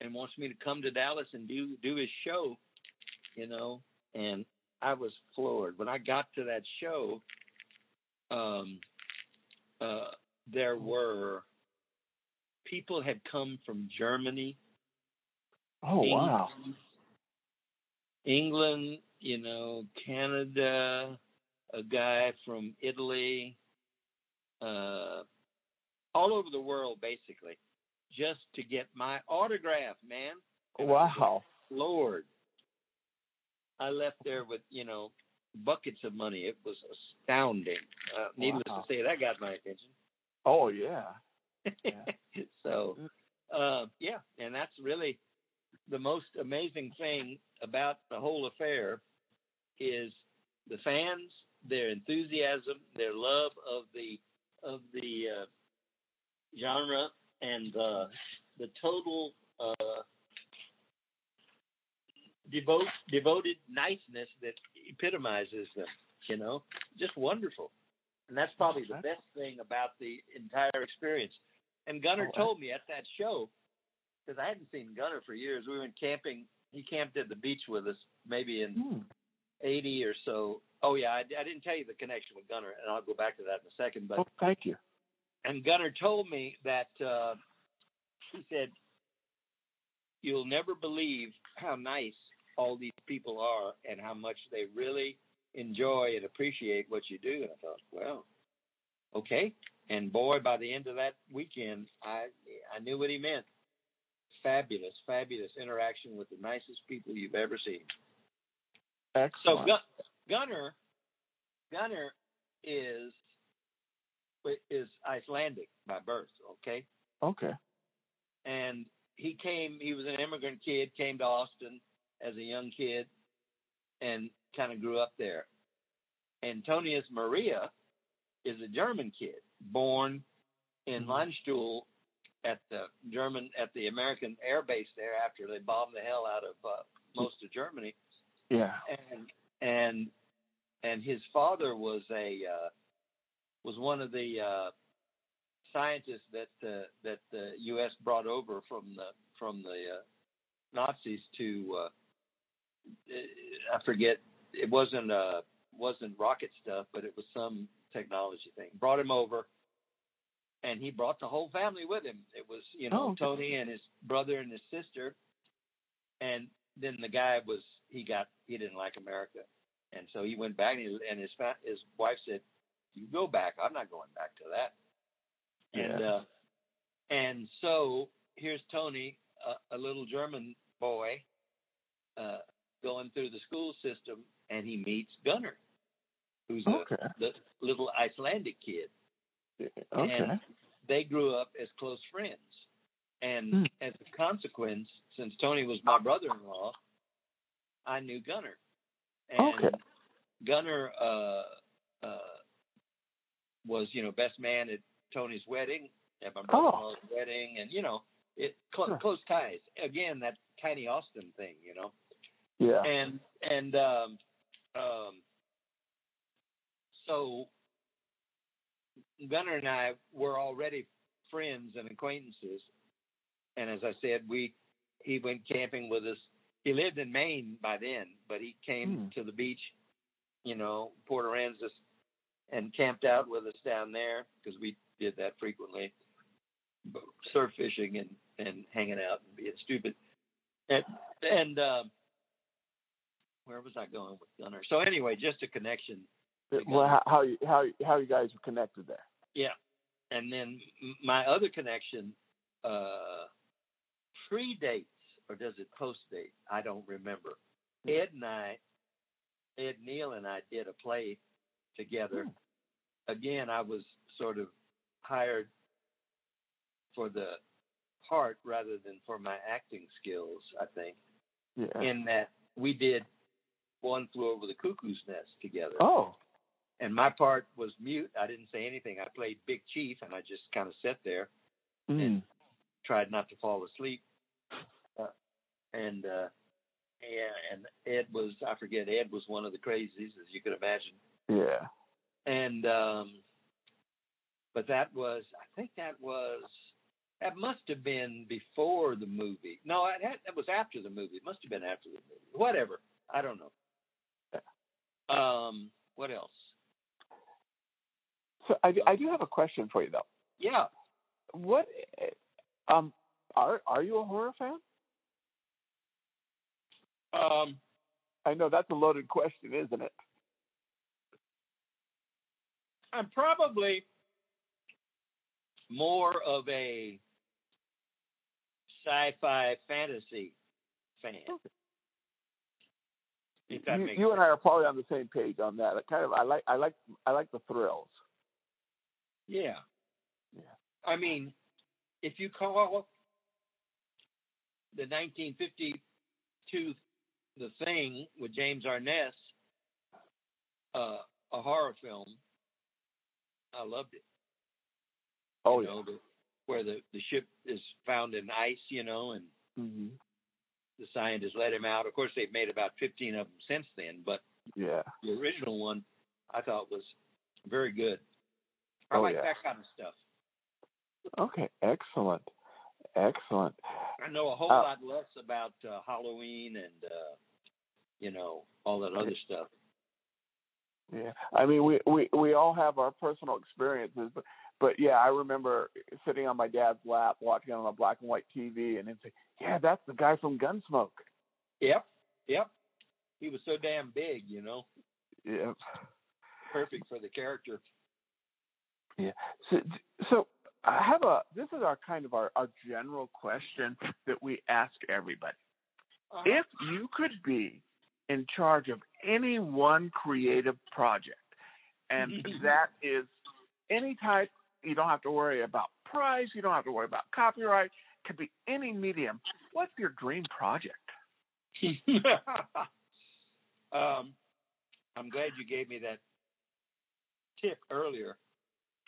and wants me to come to Dallas and do do his show, you know. And I was floored when I got to that show. Um, uh, there were people had come from Germany, Oh wow. England, England, you know, Canada, a guy from Italy, uh, all over the world basically, just to get my autograph, man. And Wow. Lord, I left there with you know buckets of money. It was astounding. Uh, needless to say, that got my attention. Oh yeah. Yeah. so, uh, yeah, and that's really the most amazing thing about the whole affair is the fans, their enthusiasm, their love of the of the uh, genre, and uh, the total uh, devote devoted niceness that epitomizes them. You know, just wonderful. And that's probably the best thing about the entire experience. And Gunnar Oh, told me at that show, because I hadn't seen Gunnar for years. We went camping. He camped at the beach with us, maybe in Hmm. 80 or so. Oh, yeah, I, I didn't tell you the connection with Gunnar, and I'll go back to that in a second. But Oh, thank you. And Gunner told me that uh, he said, "You'll never believe how nice all these people are, and how much they really enjoy and appreciate what you do." And I thought, well, okay. And boy, by the end of that weekend, I I knew what he meant. Fabulous, fabulous interaction with the nicest people you've ever seen. So Excellent. Gun- Gunnar, Gunnar is is Icelandic by birth, okay, okay. and he came. He was an immigrant kid, came to Austin as a young kid, and kind of grew up there. Antonius Maria is a German kid, born in Mhm. Landstuhl at the German at the American air base there after they bombed the hell out of uh, most of Germany Yeah. and and and his father was a uh, was one of the uh, scientists that uh, that the U.S. brought over from the from the uh, Nazis to uh, I forget it wasn't uh wasn't rocket stuff but it was some technology thing brought him over and he brought the whole family with him it was you know Oh. Tony and his brother and his sister and then the guy was he got he didn't like America, and so he went back and, he, and his his wife said, "You go back. I'm not going back to that." And Yeah. uh, and so here's Tony, a, a little German boy, uh, going through the school system, and he meets Gunnar, who's a the little Icelandic kid Okay. and they grew up as close friends. And Hmm. as a consequence, since Tony was my brother-in-law, I knew Gunnar. And Okay. Gunnar uh, uh, was, you know, best man at Tony's wedding, at my brother-in-law's wedding, and you know, it cl- Sure. close ties. Again, that tiny Austin thing, you know Yeah. and and um, um, so Gunnar and I were already friends and acquaintances, and as I said, we he went camping with us. He lived in Maine by then, but he came Hmm. to the beach, you know, Port Aransas, and camped out with us down there because we did that frequently, surf fishing and and hanging out and being stupid, and and. Um, where was I going with Gunnar? So anyway, just a connection. well, how how you how you- how you guys were connected there? Yeah. And then my other connection uh predates or does it post date? I don't remember. Ed and I Ed Neal and I did a play together. Again, I was sort of hired for the part rather than for my acting skills, I think. Yeah. In that we did one flew over the cuckoo's nest together. oh. and my part was mute. I didn't say anything. I played Big Chief, and I just kind of sat there, Mm. tried not to fall asleep. Uh, and uh, yeah, and Ed was I forget Ed was one of the crazies, as you could imagine. Yeah. And um, but that was I think that was that must have been before the movie. No, it had, that was after the movie. It must have been after the movie. Whatever. I don't know. Um, what else? So I, I do have a question for you though. Yeah. What um are are you a horror fan? Um, I know that's a loaded question, isn't it? I'm probably more of a sci-fi fantasy fan. You, you and I are probably on the same page on that. I kind of I like I like I like the thrills. Yeah. Yeah. I mean, if you call the 1952 The Thing with James Arness uh, a horror film, I loved it. Oh you yeah. know, the, where the, the ship is found in ice, you know, and hmm the scientists let him out. Of course, they've made about 15 of them since then, but Yeah. the original one I thought was very good. I Oh, like yeah. that kind of stuff. Okay. Excellent. Excellent. I know a whole Uh, lot less about uh, Halloween and uh, you know all that other stuff. Yeah, I mean, we we we all have our personal experiences, but but yeah, I remember sitting on my dad's lap watching on a black and white TV, and then say, "Yeah, that's the guy from Gunsmoke." Yep, yep. He was so damn big, you know, Yeah, perfect for the character. yeah. So so I have a. This is our kind of our our general question that we ask everybody. Uh-huh. If you could be in charge of any one creative project, and that is any type, you don't have to worry about price, you don't have to worry about copyright, it could be any medium. What's your dream project? um, I'm glad you gave me that tip earlier.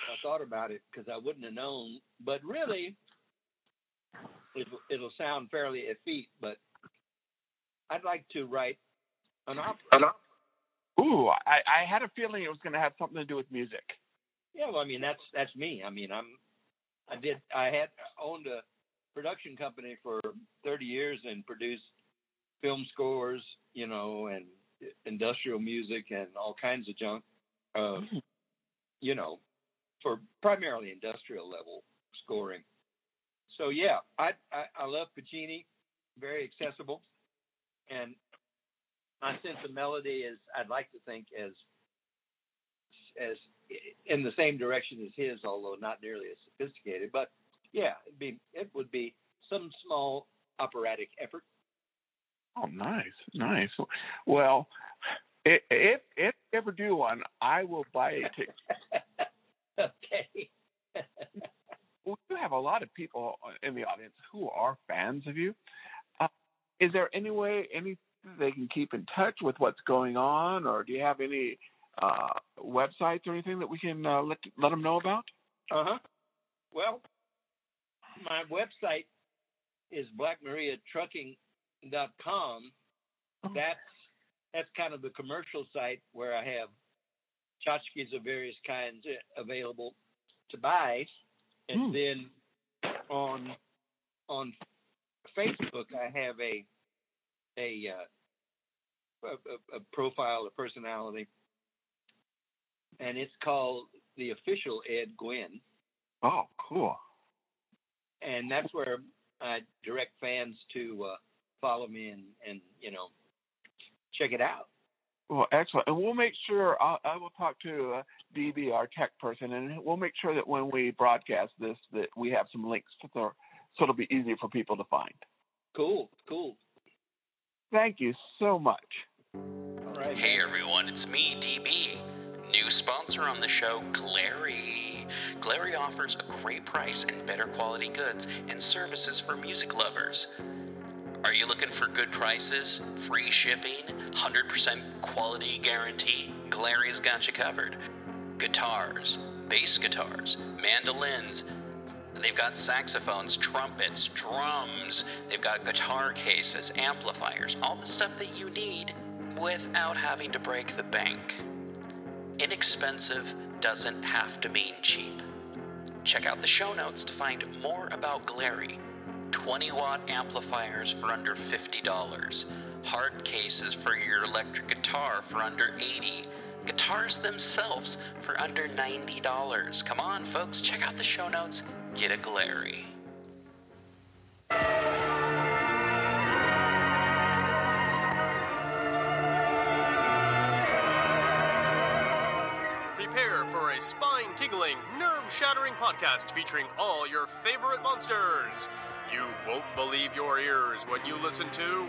I thought about it because I wouldn't have known, but really, it'll, it'll sound fairly effete. But I'd like to write an opera. Ooh, I, I had a feeling it was going to have something to do with music. Yeah, well, I mean that's that's me. I mean, I'm I did I had owned a production company for 30 years and produced film scores, you know, and industrial music and all kinds of junk. Uh, you know, for primarily industrial level scoring. So yeah, I I, I love Puccini, very accessible, and my sense of melody is I'd like to think as as in the same direction as his, although not nearly as sophisticated. But yeah, it'd be it would be some small operatic effort. Oh, nice, nice. Well, i- if if you ever do one, I will buy a ticket. okay. we do have a lot of people in the audience who are fans of you. Uh, is there any way, any they can keep in touch with what's going on, or do you have any uh, websites or anything that we can uh, let let them know about? Uh huh. Well, my website is blackmariatrucking.com. That's that's kind of the commercial site where I have tchotchkes of various kinds uh, available to buy, and Hmm. then on on Facebook I have a a, uh, a, a, a profile, a personality, and it's called the official Ed Guinn Oh, cool. and that's where I direct fans to uh, follow me and, and you know check it out. Well, excellent. And we'll make sure I'll, I will talk to uh, DB, our tech person, and we'll make sure that when we broadcast this, that we have some links to the, so it'll be easy for people to find. Cool, cool. Thank you so much. All right. Hey everyone, it's me, DB. New sponsor on the show, Glarry. Glarry offers a great price and better quality goods and services for music lovers. Are you looking for good prices, free shipping, 100% quality guarantee? Glarry's got you covered. Guitars, bass guitars, mandolins, They've got saxophones, trumpets, drums. They've got guitar cases, amplifiers, all the stuff that you need without having to break the bank. Inexpensive doesn't have to mean cheap. Check out the show notes to find more about Glarry. 20 watt amplifiers for under $50. Hard cases for your electric guitar for under 80. Guitars themselves for under $90. Come on, folks, check out the show notes. Get a Glarry. Prepare for a spine tingling, nerve shattering podcast featuring all your favorite monsters. You won't believe your ears when you listen to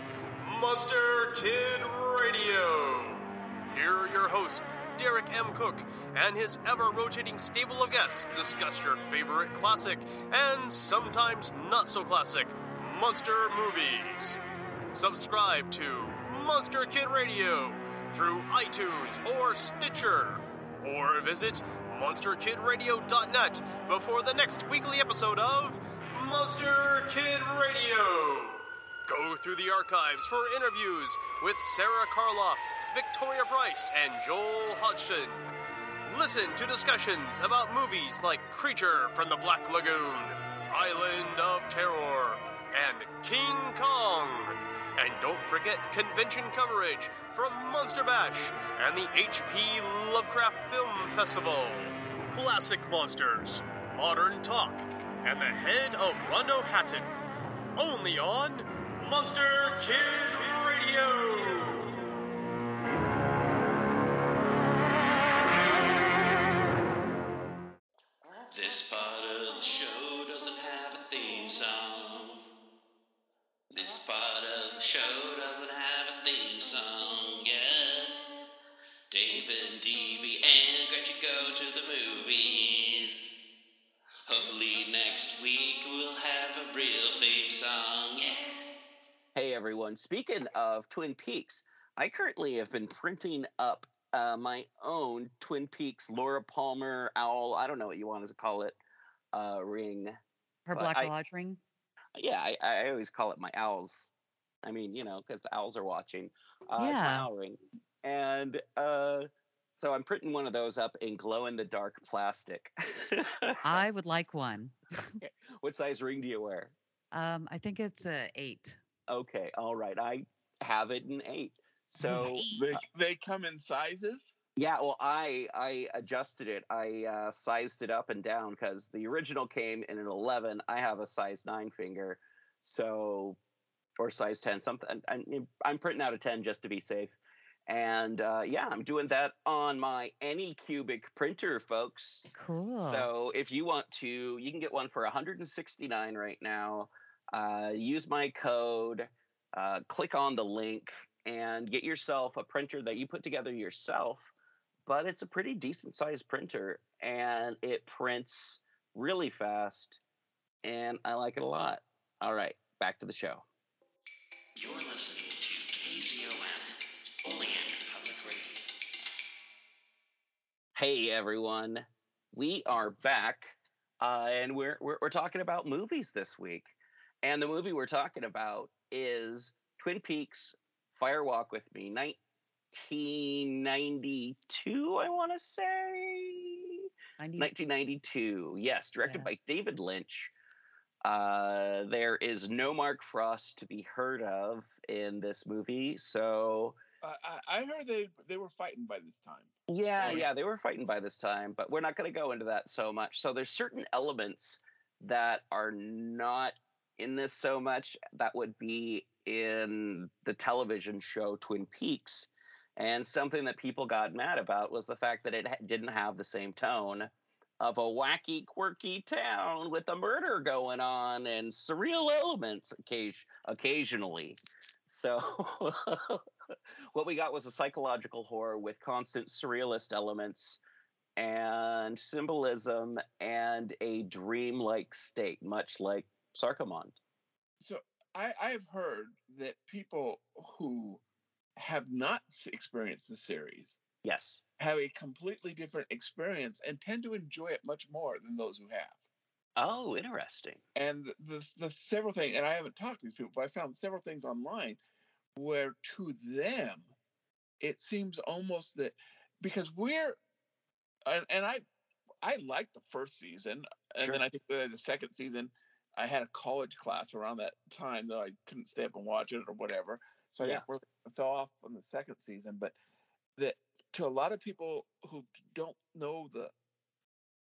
Monster Kid Radio. Here are your hosts, Derek M. Koch, and his ever rotating stable of guests discuss your favorite classic and sometimes not so classic monster movies. Subscribe to Monster Kid Radio through iTunes or Stitcher, or visit monsterkidradio.net before the next weekly episode of Monster Kid Radio. Go through the archives for interviews with Sarah Karloff, Victoria Price and Joel Hodgson. Listen to discussions about movies like Creature from the Black Lagoon, Island of Terror, and King Kong. And don't forget convention coverage from Monster Bash and the HP Lovecraft Film Festival. Classic Monsters, Modern Talk, and the head of Rondo Hatton. Only on Monster Kid Radio. This part of the show doesn't have a theme song. This part of the show doesn't have a theme song, yet. David and DB and Gretchen go to the movies. Hopefully next week we'll have a real theme song, yeah. Hey everyone, speaking of Twin Peaks, I currently have been printing up uh, my own Twin Peaks Laura Palmer owl, I don't know what you want to call it, uh, ring. Her Black I- Lodge ring. Yeah, I, I always call it my owls. I mean, you know, because the owls are watching. Uh, It's my owl ring. And uh, so I'm printing one of those up in glow in the dark plastic. I would like one. what size ring do you wear? Um, I think it's a eight. Okay, all right. I have it in eight. So They they come in sizes. Yeah, well, I I adjusted it. I uh, sized it up and down because the original came in an 11. I have a size nine finger, so or size 10 something. I'm, I'm printing out a 10 just to be safe. And uh, yeah, I'm doing that on my AnyCubic printer, folks. Cool. So if you want to, you can get one for 169 right now. Uh, use my code. Uh, click on the link and get yourself a printer that you put together yourself. But it's a pretty decent sized printer and it prints really fast. And I like it a lot. All right, back to the show. You're listening to KZOM, Oleander Public Radio. Hey everyone, we are back, uh, and we're, we're we're talking about movies this week, and the movie we're talking about is Twin Peaks: Fire Walk with Me, 1992. I want to say 90 1992. Yes, directed Yeah. by David Lynch. Uh, there is no Mark Frost to be heard of in this movie, so Uh, I, I heard they they were fighting by this time. yeah, Oh, yeah. yeah, they were fighting by this time, but we're not going to go into that so much. So there's certain elements that are not in this so much that would be in the television show Twin Peaks. And something that people got mad about was the fact that it didn't have the same tone of a wacky, quirky town with a murder going on and surreal elements occasion- occasionally. So what we got was a psychological horror with constant surrealist elements and symbolism and a dreamlike state, much like Sarkomand. So I I've heard that people who have not experienced the series Yes. have a completely different experience and tend to enjoy it much more than those who have. Oh, interesting. And the, the, the several things, and I haven't talked to these people, but I found several things online where to them it seems almost that because we're and, and I I liked the first season, and Sure. then I think the, the second season I had a college class around that time that I couldn't stay up and watch it or whatever, so I Yeah. got really fell off on the second season. But that to a lot of people who don't know the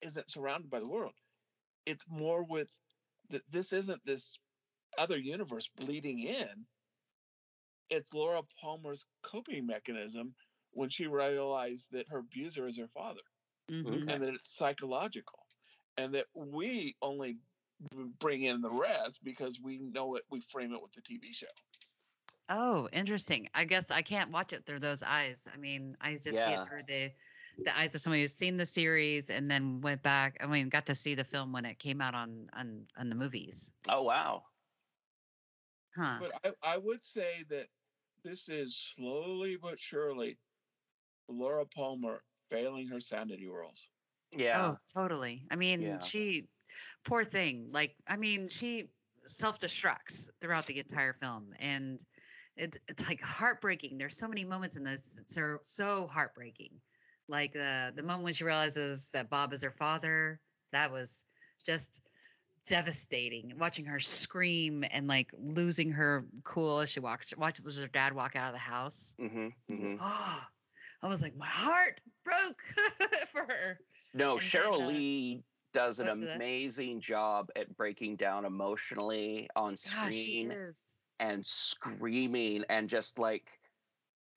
isn't surrounded by the world, it's more with that this isn't this other universe bleeding in. It's Laura Palmer's coping mechanism when she realized that her abuser is her father. Mhm. And that it's psychological, and that we only b- bring in the rest because we know it. We frame it with the TV show. Oh, interesting. I guess I can't watch it through those eyes. I mean, I just see it through the the eyes of somebody who's seen the series and then went back. I mean, got to see the film when it came out on on on the movies. Oh wow. Huh. But I, I would say that this is slowly but surely Laura Palmer failing her sanity rolls. Yeah. Oh, totally. I mean, Yeah. she, poor thing. Like, I mean, she self destructs throughout the entire film, and it, it's like heartbreaking. There's so many moments in this that are so heartbreaking. Like the the moment when she realizes that Bob is her father, that was just devastating. Watching her scream and like losing her cool as she walks, watches her dad walk out of the house. Mm-hmm. hmm Oh, I was like, my heart broke for her. No, And Sheryl then, uh, Lee does an what's amazing job at breaking down emotionally on Gosh, she screen is. and screaming and just like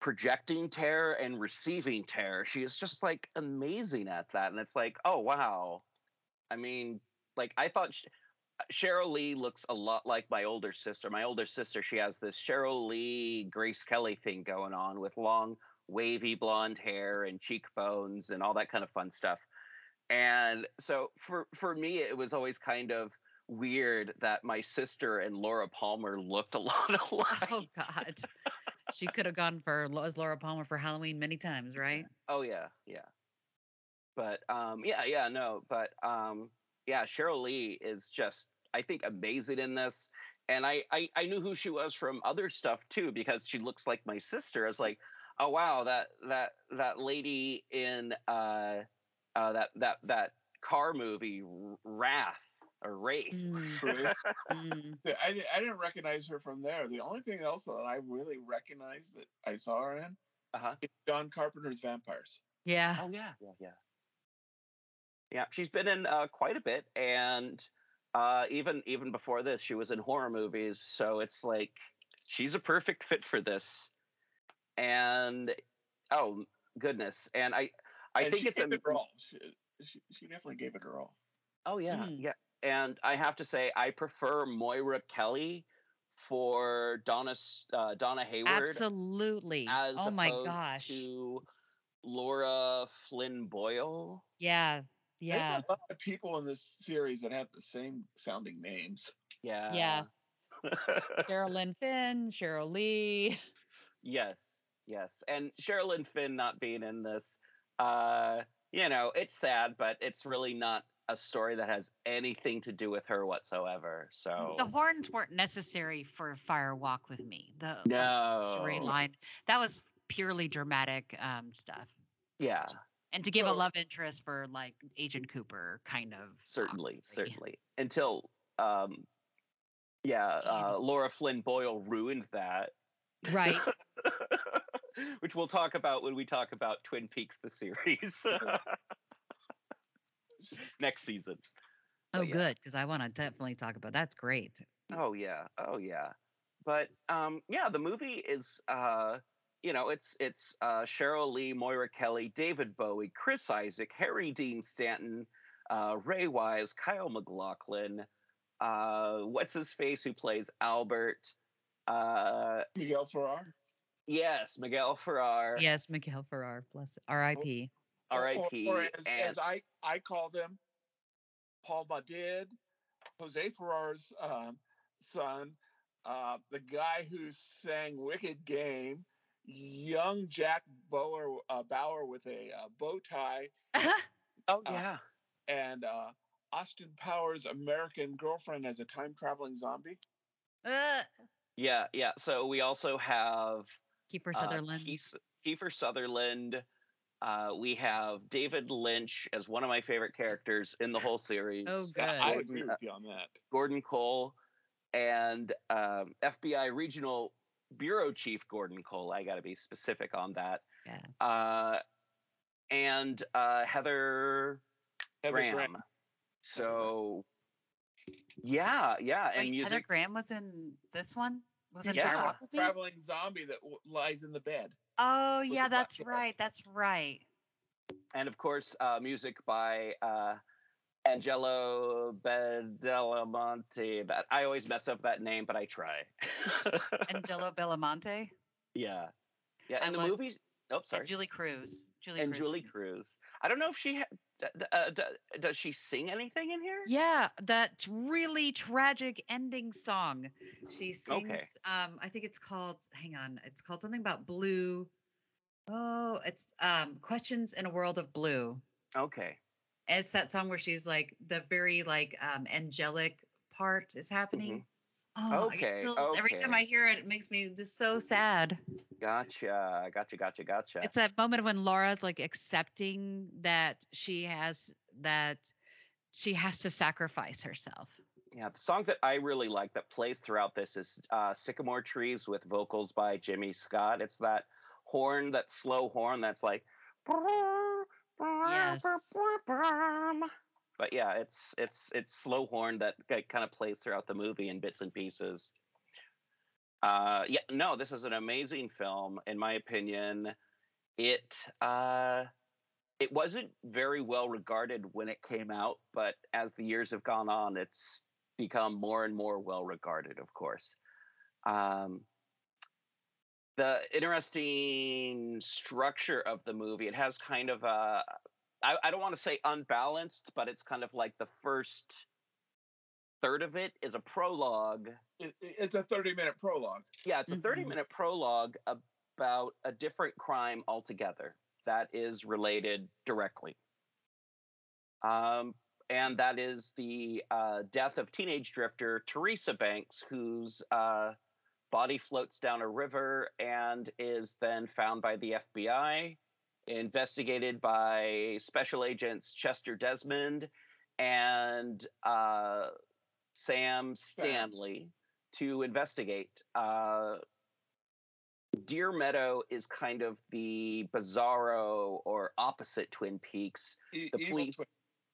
projecting terror and receiving terror. She is just like amazing at that. And it's like, oh, wow. I mean, like, I thought Sh- uh, Sheryl Lee looks a lot like my older sister. My older sister, she has this Sheryl Lee, Grace Kelly thing going on with long, wavy blonde hair and cheekbones and all that kind of fun stuff. And so for for me, it was always kind of weird that my sister and Laura Palmer looked a lot alike. Oh God, she could have gone for as Laura Palmer for Halloween many times, right? Oh yeah, yeah. But um yeah, yeah, no, but um yeah, Sheryl Lee is just I think amazing in this. And I, I I knew who she was from other stuff too because she looks like my sister. I was like, "Oh wow, that that that lady in uh uh that that that car movie Wrath or Wraith." Mm, mm. I, I didn't recognize her from there. The only thing else that I really recognized that I saw her in Uh-huh. is John Carpenter's Vampires. Yeah. Oh yeah, yeah, yeah. Yeah, she's been in uh, quite a bit, and uh, even even before this, she was in horror movies. So it's like she's a perfect fit for this. And oh goodness, and I I And think she it's a gave it her all. She, she, she definitely gave it her all. oh yeah Mm. yeah, and I have to say I prefer Moira Kelly for Donna uh, Donna Hayward Absolutely. as Oh my gosh. to Lara Flynn Boyle. Yeah. Yeah. There's a lot of people in this series that have the same sounding names. Yeah. Yeah. Sherilyn Fenn, Sheryl Lee. yes, yes. And Sherilyn Fenn not being in this, uh, you know, it's sad, but it's really not a story that has anything to do with her whatsoever. So The horns weren't necessary for Fire Walk with Me. The no storyline that was purely dramatic um, stuff, Yeah, and to give a love interest for like Agent Cooper, kind of. certainly, awkwardly. certainly. Until um yeah, uh, Lara Flynn Boyle ruined that. Right. Which we'll talk about when we talk about Twin Peaks the series next season. Oh, yeah. good, because I want to definitely talk about. That's great. Oh yeah, oh yeah. But um, yeah, the movie is uh, you know, it's it's uh, Sheryl Lee, Moira Kelly, David Bowie, Chris Isaak, Harry Dean Stanton, uh, Ray Wise, Kyle MacLachlan, uh, what's his face who plays Albert? Uh, Miguel Ferrer. Yes, Miguel Ferrer, Yes, Miguel Ferrer, bless R.I.P. Or- or- R.I.P. Or, as, and as I, I called him, Paul Madid, Jose Ferrer's um, son, uh, the guy who sang Wicked Game, young Jack Bauer, uh, Bauer with a uh, bow tie, oh uh, yeah, and uh, Austin Powers' American Girlfriend as a time traveling zombie. Uh, yeah, yeah. So we also have Keeper uh, Sutherland. Keith- Kiefer Sutherland. Uh, we have David Lynch as one of my favorite characters in the whole series. Oh, Yeah, good. I Gordon- agree with you on that. Gordon Cole and um, FBI Regional Bureau Chief Gordon Cole. I got to be specific on that. Yeah. Uh, and uh, Heather, Heather Graham. Graham. So, yeah, yeah, and Wait, music. Heather Graham was in this one. Was in Yeah. Fire Walk. Traveling zombie that w- lies in the bed. Oh yeah, that's hair. right. That's right. and of course, uh, music by uh, Angelo Badalamenti. That I always mess up that name, but I try. Angelo Belamonte yeah, yeah. I And the love- movies. Oh, sorry. and Julee Cruise. Julie and Cruise Julie. Cruise. I don't know if she ha- d- d- uh, does she sing anything in here. Yeah, that really tragic ending song. She sings. Um, I think it's called. Hang on, it's called something about blue. Oh, it's um, questions in a world of blue. Okay. And it's that song where she's like the very like um angelic part is happening. Oh, I get Okay, chills every time. I hear it. It makes me just so sad. Gotcha. Gotcha. Gotcha. Gotcha. It's that moment when Laura's like accepting that she has that she has to sacrifice herself. Yeah, the song that I really like that plays throughout this is uh, "Sycamore Trees" with vocals by Jimmy Scott. It's that horn, that slow horn that's like. Yes. But yeah, it's it's it's slow horn that kind of plays throughout the movie in bits and pieces. Uh, yeah, no, this is an amazing film, in my opinion. It uh, it wasn't very well regarded when it came out, but as the years have gone on, it's become more and more well regarded, of course. Um, the interesting structure of the movie, it has kind of a, I, I don't want to say unbalanced, but it's kind of like the first third of it is a prologue. It, it's a 30 minute prologue. Yeah, it's a 30 Mhm. minute prologue about a different crime altogether that is related directly. Um, and that is the uh, death of teenage drifter Teresa Banks, whose uh, body floats down a river and is then found by the FBI, investigated by special agents Chester Desmond and uh, Sam Stanley to investigate. Uh, Deer Meadow is kind of the bizarro or opposite Twin Peaks. E- The evil police- twin-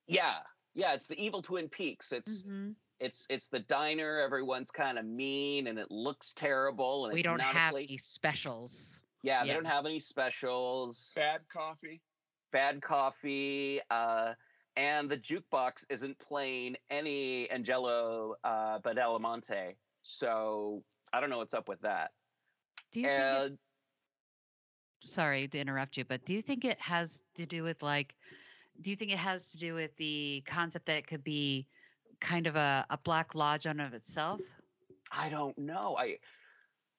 Yeah, yeah, it's the evil Twin Peaks. It's Mhm. it's it's the diner. Everyone's kind of mean and it looks terrible. And We it's don't not have any specials. Yeah, they yeah. don't have any specials. bad coffee. Bad coffee. Uh, and the jukebox isn't playing any Angelo uh, Badalamenti. So I don't know what's up with that. Do you And- think it's sorry to interrupt you, but do you think it has to do with like do you think it has to do with the concept that it could be kind of a, a black lodge on of itself? I don't know. I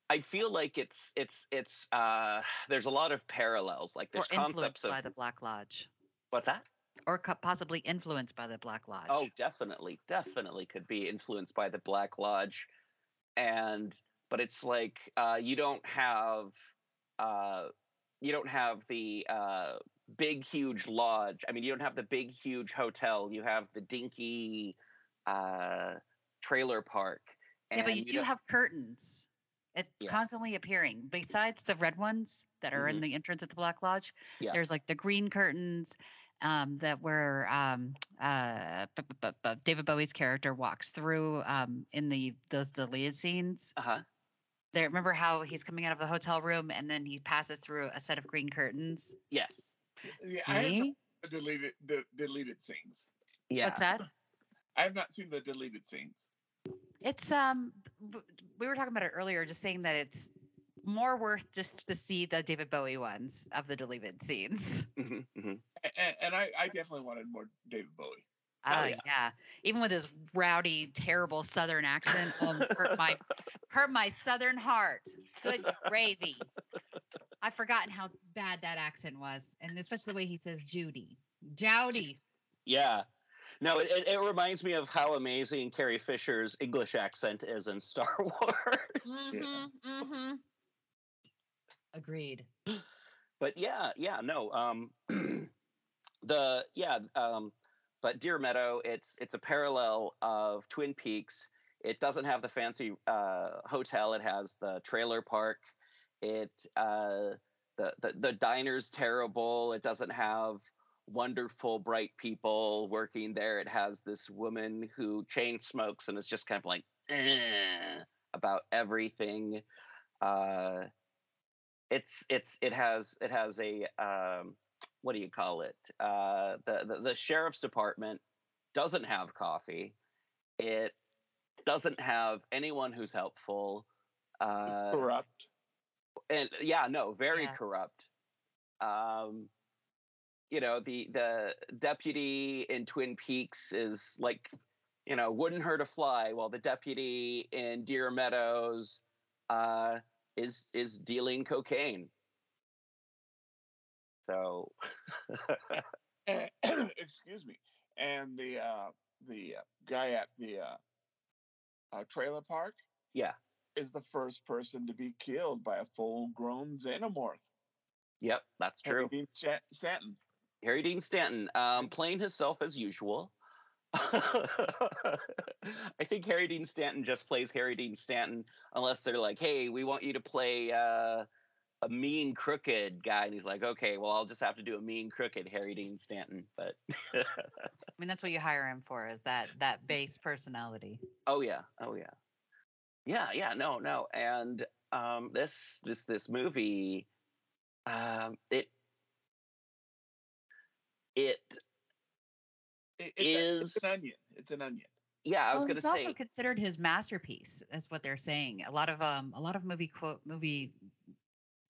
I feel like it's it's it's uh there's a lot of parallels. Like there's or concepts of by the Black Lodge? what's that? Or co- possibly influenced by the Black Lodge. Oh, definitely, definitely could be influenced by the Black Lodge, and but it's like uh, you don't have uh, you don't have the uh, big huge lodge. I mean, you don't have the big huge hotel. You have the dinky uh, trailer park. yeah, but and you do have curtains. It's Yeah. constantly appearing. Besides the red ones that are in Mhm. the entrance at the Black Lodge, Yeah. there's like the green curtains um, that where um, uh, bu- bu- bu- bu- David Bowie's character walks through um, in the those deleted scenes. uh-huh. There, remember how he's coming out of the hotel room and then he passes through a set of green curtains. Yes. Yeah, I have See? not the deleted the deleted scenes. Yeah. What's that? I have not seen the deleted scenes. It's um, we were talking about it earlier, just saying that it's more worth just to see the David Bowie ones of the deleted scenes. hmm hmm And, and I, I definitely wanted more David Bowie. Oh, Oh yeah. yeah. even with his rowdy, terrible Southern accent, um, hurt my hurt my Southern heart. Good gravy. I've forgotten how bad that accent was, and especially the way he says Judy, Jowdy. Yeah. No, it, it, it reminds me of how amazing Carrie Fisher's English accent is in Star Wars. Mm-hmm. Mm-hmm. Agreed. but yeah, yeah, no. Um, the yeah, um, but Deer Meadow, it's it's a parallel of Twin Peaks. It doesn't have the fancy uh, hotel. It has the trailer park. It uh, the, the the diner's terrible. It doesn't have wonderful bright people working there. It has this woman who chain smokes and is just kind of like eh, about everything. Uh, it's it's it has it has a um, what do you call it? Uh, the, the the sheriff's department doesn't have coffee. It doesn't have anyone who's helpful. Uh, Corrupt. and yeah, no, very Yeah. corrupt. Um, you know, the the deputy in Twin Peaks is like, you know, wouldn't hurt a fly, while the deputy in Deer Meadows uh, is is dealing cocaine. So, And, excuse me. And the uh, the uh, guy at the uh, uh, trailer park yeah, is the first person to be killed by a full-grown xenomorph. yep, that's true. Harry true. Dean Stanton. Harry Dean Stanton, um, playing himself as usual. I think Harry Dean Stanton just plays Harry Dean Stanton unless they're like, "Hey, we want you to play uh, a mean crooked guy," and he's like, "Okay, well, I'll just have to do a mean crooked Harry Dean Stanton." But I mean, that's what you hire him for is that that base personality. oh yeah, oh yeah, yeah, yeah. No, no, and um, this this this movie, um, it it It- it's, a- it's an onion. It's an onion. yeah. I was well, gonna say it's also considered his masterpiece. That's what they're saying. A lot of um, a lot of movie quote movie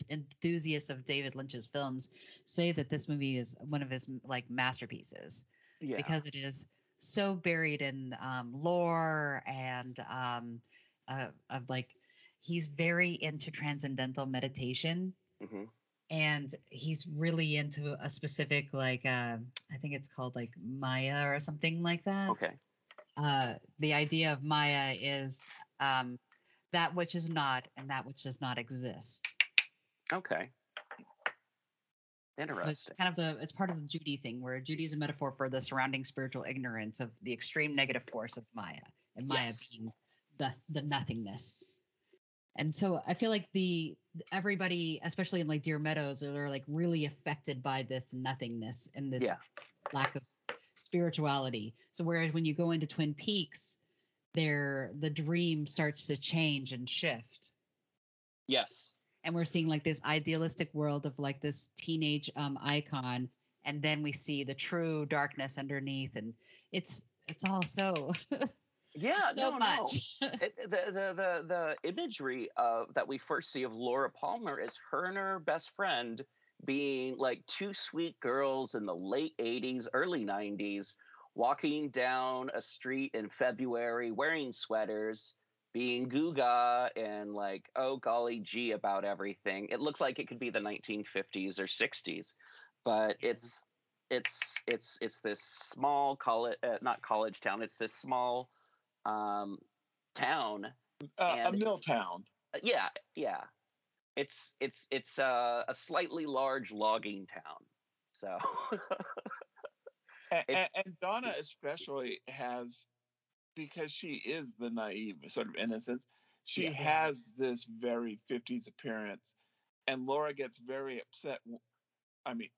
enthusiasts of David Lynch's films say that this movie is one of his like masterpieces yeah. because it is so buried in um, lore and um, uh, of like he's very into transcendental meditation Mhm. And he's really into a specific like uh, I think it's called like Maya or something like that Okay. uh, the idea of Maya is um, that which is not and that which does not exist. Okay. It's Interesting. kind of the it's part of the Judy thing where Judy is a metaphor for the surrounding spiritual ignorance of the extreme negative force of Maya and Maya Yes. being the the nothingness. And so I feel like the everybody, especially in like Deer Meadows, are like really affected by this nothingness and this Yeah. lack of spirituality. So whereas when you go into Twin Peaks, there the dream starts to change and shift. Yes. And we're seeing like this idealistic world of like this teenage um icon, and then we see the true darkness underneath, and it's it's all so Yeah. so no, much. no. It, the, the the the imagery of that we first see of Laura Palmer is her and her best friend being like two sweet girls in the late 80s, early 90s, walking down a street in February wearing sweaters, being goo-ga and like, oh golly gee about everything. It looks like it could be the 1950s or 60s, but it's it's it's it's this small college uh, not college town it's this small um town Uh, a mill town. Uh, yeah yeah it's it's it's uh, a slightly large logging town so And, It's- and Donna especially has, because she is the naive sort of innocence, she Yeah. has this very 50s appearance. And Laura gets very upset. I mean,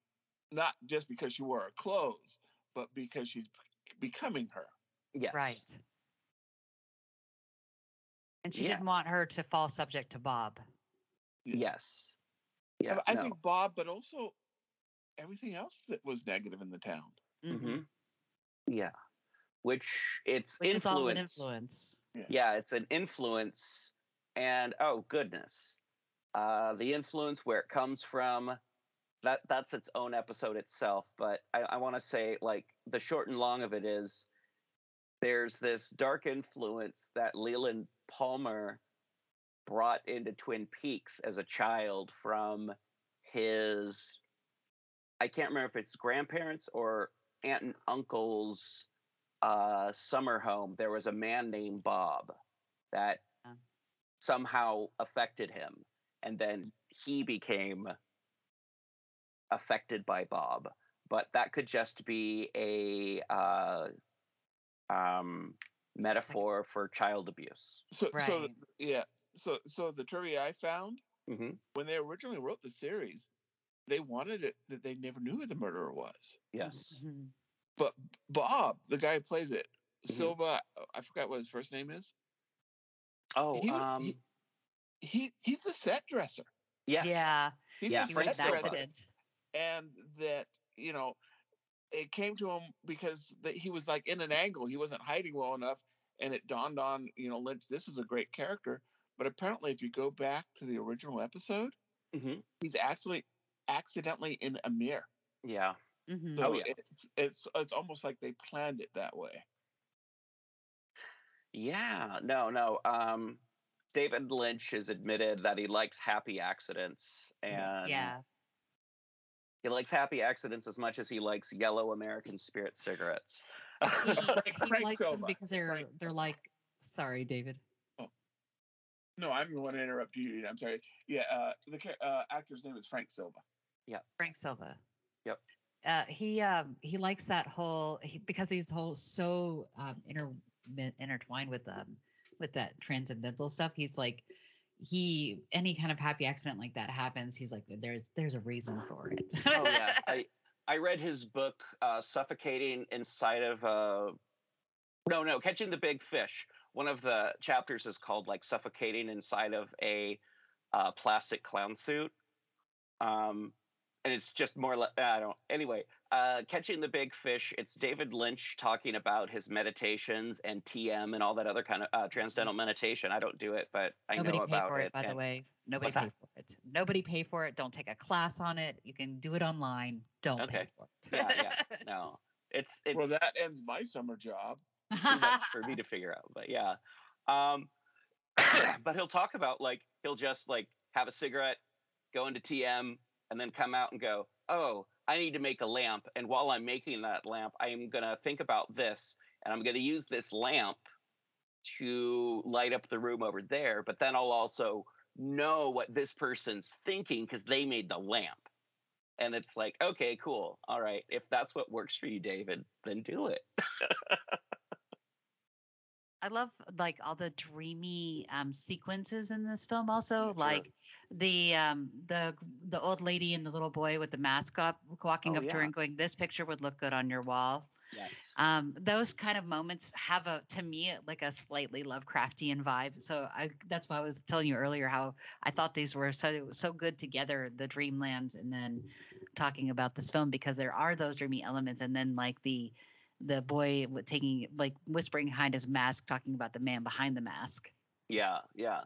not just because she wore her clothes, but because she's becoming her. yes right. And she Yeah. didn't want her to fall subject to Bob. yes yeah I no. think Bob, but also everything else that was negative in the town. Mm-hmm. yeah which it's Which is all an influence influence. yeah it's an influence and oh goodness uh the influence where it comes from that that's its own episode itself but i, I want to say like the short and long of it is there's this dark influence that leland palmer brought into twin peaks as a child from his i can't remember if it's grandparents or aunt and uncle's uh, summer home, there was a man named Bob that Yeah. somehow affected him, and then he became affected by Bob. But that could just be a uh, um, metaphor for child abuse. So, so yeah. So, so the trivia I found hmm when they originally wrote the series, they wanted it that they never knew who the murderer was. Yes. Mhm. But Bob, the guy who plays it, Mhm. Silva, I forgot what his first name is. Oh, He um, he- He he's the set dresser. yes. Yeah, He's Yeah, the he was Frank an set dresser. accident. and that you know it came to him because that he was like in an angle he wasn't hiding well enough and it dawned on you know lynch this is a great character but apparently if you go back to the original episode Mhm. he's actually accidentally in a mirror Yeah. Mhm. so Oh, yeah. it's it's it's almost like they planned it that way Yeah, no, no. Um, David Lynch has admitted that he likes happy accidents, and Yeah. He likes happy accidents as much as he likes yellow American Spirit cigarettes. He, Frank- he Frank likes them Silva. because they're Frank- they're like. Sorry, David. Oh. no i'm the one to interrupt you i'm sorry yeah uh the uh, actor's name is frank silva Yeah, Frank Silva. Yep. Uh, he um he likes that whole he, because he's whole so um inter, intertwined with um with that transcendental stuff. He's like he any kind of happy accident like that happens. He's like there's there's a reason for it. oh yeah, I I read his book, uh, "Suffocating Inside of a." No, no, catching the big fish. One of the chapters is called like "Suffocating Inside of a uh, Plastic Clown Suit," um, and it's just more like I don't. Anyway, uh, catching the big fish. It's David Lynch talking about his meditations and TM and all that other kind of uh, transcendental meditation. I don't do it, but I Nobody know pay about for it, it. by the way. Nobody pay for it. Nobody pay for it. Don't take a class on it. You can do it online. Don't pay for it. Yeah, yeah, no, it's it's well that ends my summer job too for me to figure out. But yeah. Um but he'll talk about like he'll just like have a cigarette, go into TM, and then come out and go, Oh, I need to make a lamp. And while I'm making that lamp, I'm gonna think about this and I'm gonna use this lamp to light up the room over there, but then I'll also know what this person's thinking because they made the lamp. And it's like, okay, cool. All right. If that's what works for you, David, then do it. I love like all the dreamy um sequences in this film also sure. like the um the the old lady and the little boy with the mask up walking Oh, up to her and going this picture would look good on your wall Yes. um those kind of moments have a to me like a slightly lovecraftian vibe so i that's why i was telling you earlier how i thought these were so so good together the dreamlands and then talking about this film because there are those dreamy elements and then like the the boy taking like whispering behind his mask talking about the man behind the mask Yeah, yeah.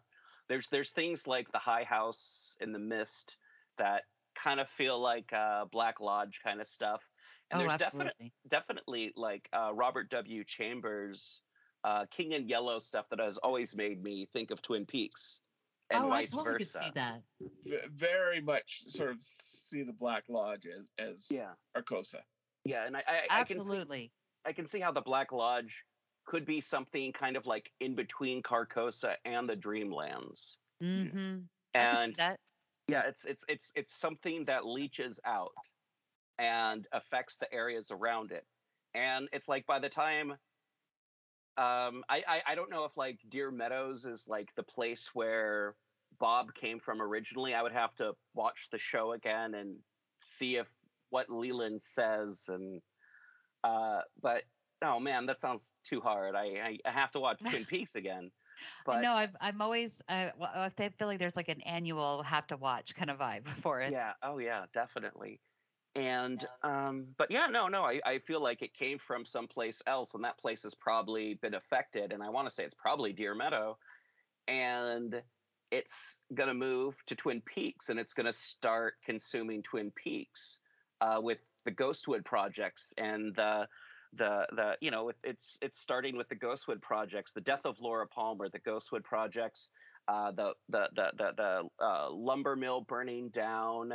There's there's things like the High House in the Mist that kind of feel like uh, Black Lodge kind of stuff. And oh there's definitely definitely like uh, Robert W. Chambers, uh, King in Yellow stuff that has always made me think of Twin Peaks. And oh i totally versa. could see that V- very much sort of see the black lodge as as Yeah, Carcosa yeah, and I, I, I can see, absolutely I can see how the Black Lodge could be something kind of like in between Carcosa and the Dreamlands. mm-hmm. I could see And that. yeah it's it's it's it's something that leaches out and affects the areas around it. And it's like by the time um I, I i don't know if like deer meadows is like the place where bob came from originally. I would have to watch the show again and see if what leland says and uh but oh man that sounds too hard i i, I have to watch twin peaks again but no i've i'm always uh, well, i feel feel like there's like an annual have to watch kind of vibe for it Yeah. Oh, yeah. Definitely. And um, but yeah, no, no. I, I feel like it came from someplace else, and that place has probably been affected. And I want to say it's probably Deer Meadow, and it's gonna move to Twin Peaks, and it's gonna start consuming Twin Peaks uh, with the Ghostwood projects and the the the you know it's it's starting with the Ghostwood projects, the death of Laura Palmer, the Ghostwood projects, uh, the the the the, the uh, lumber mill burning down.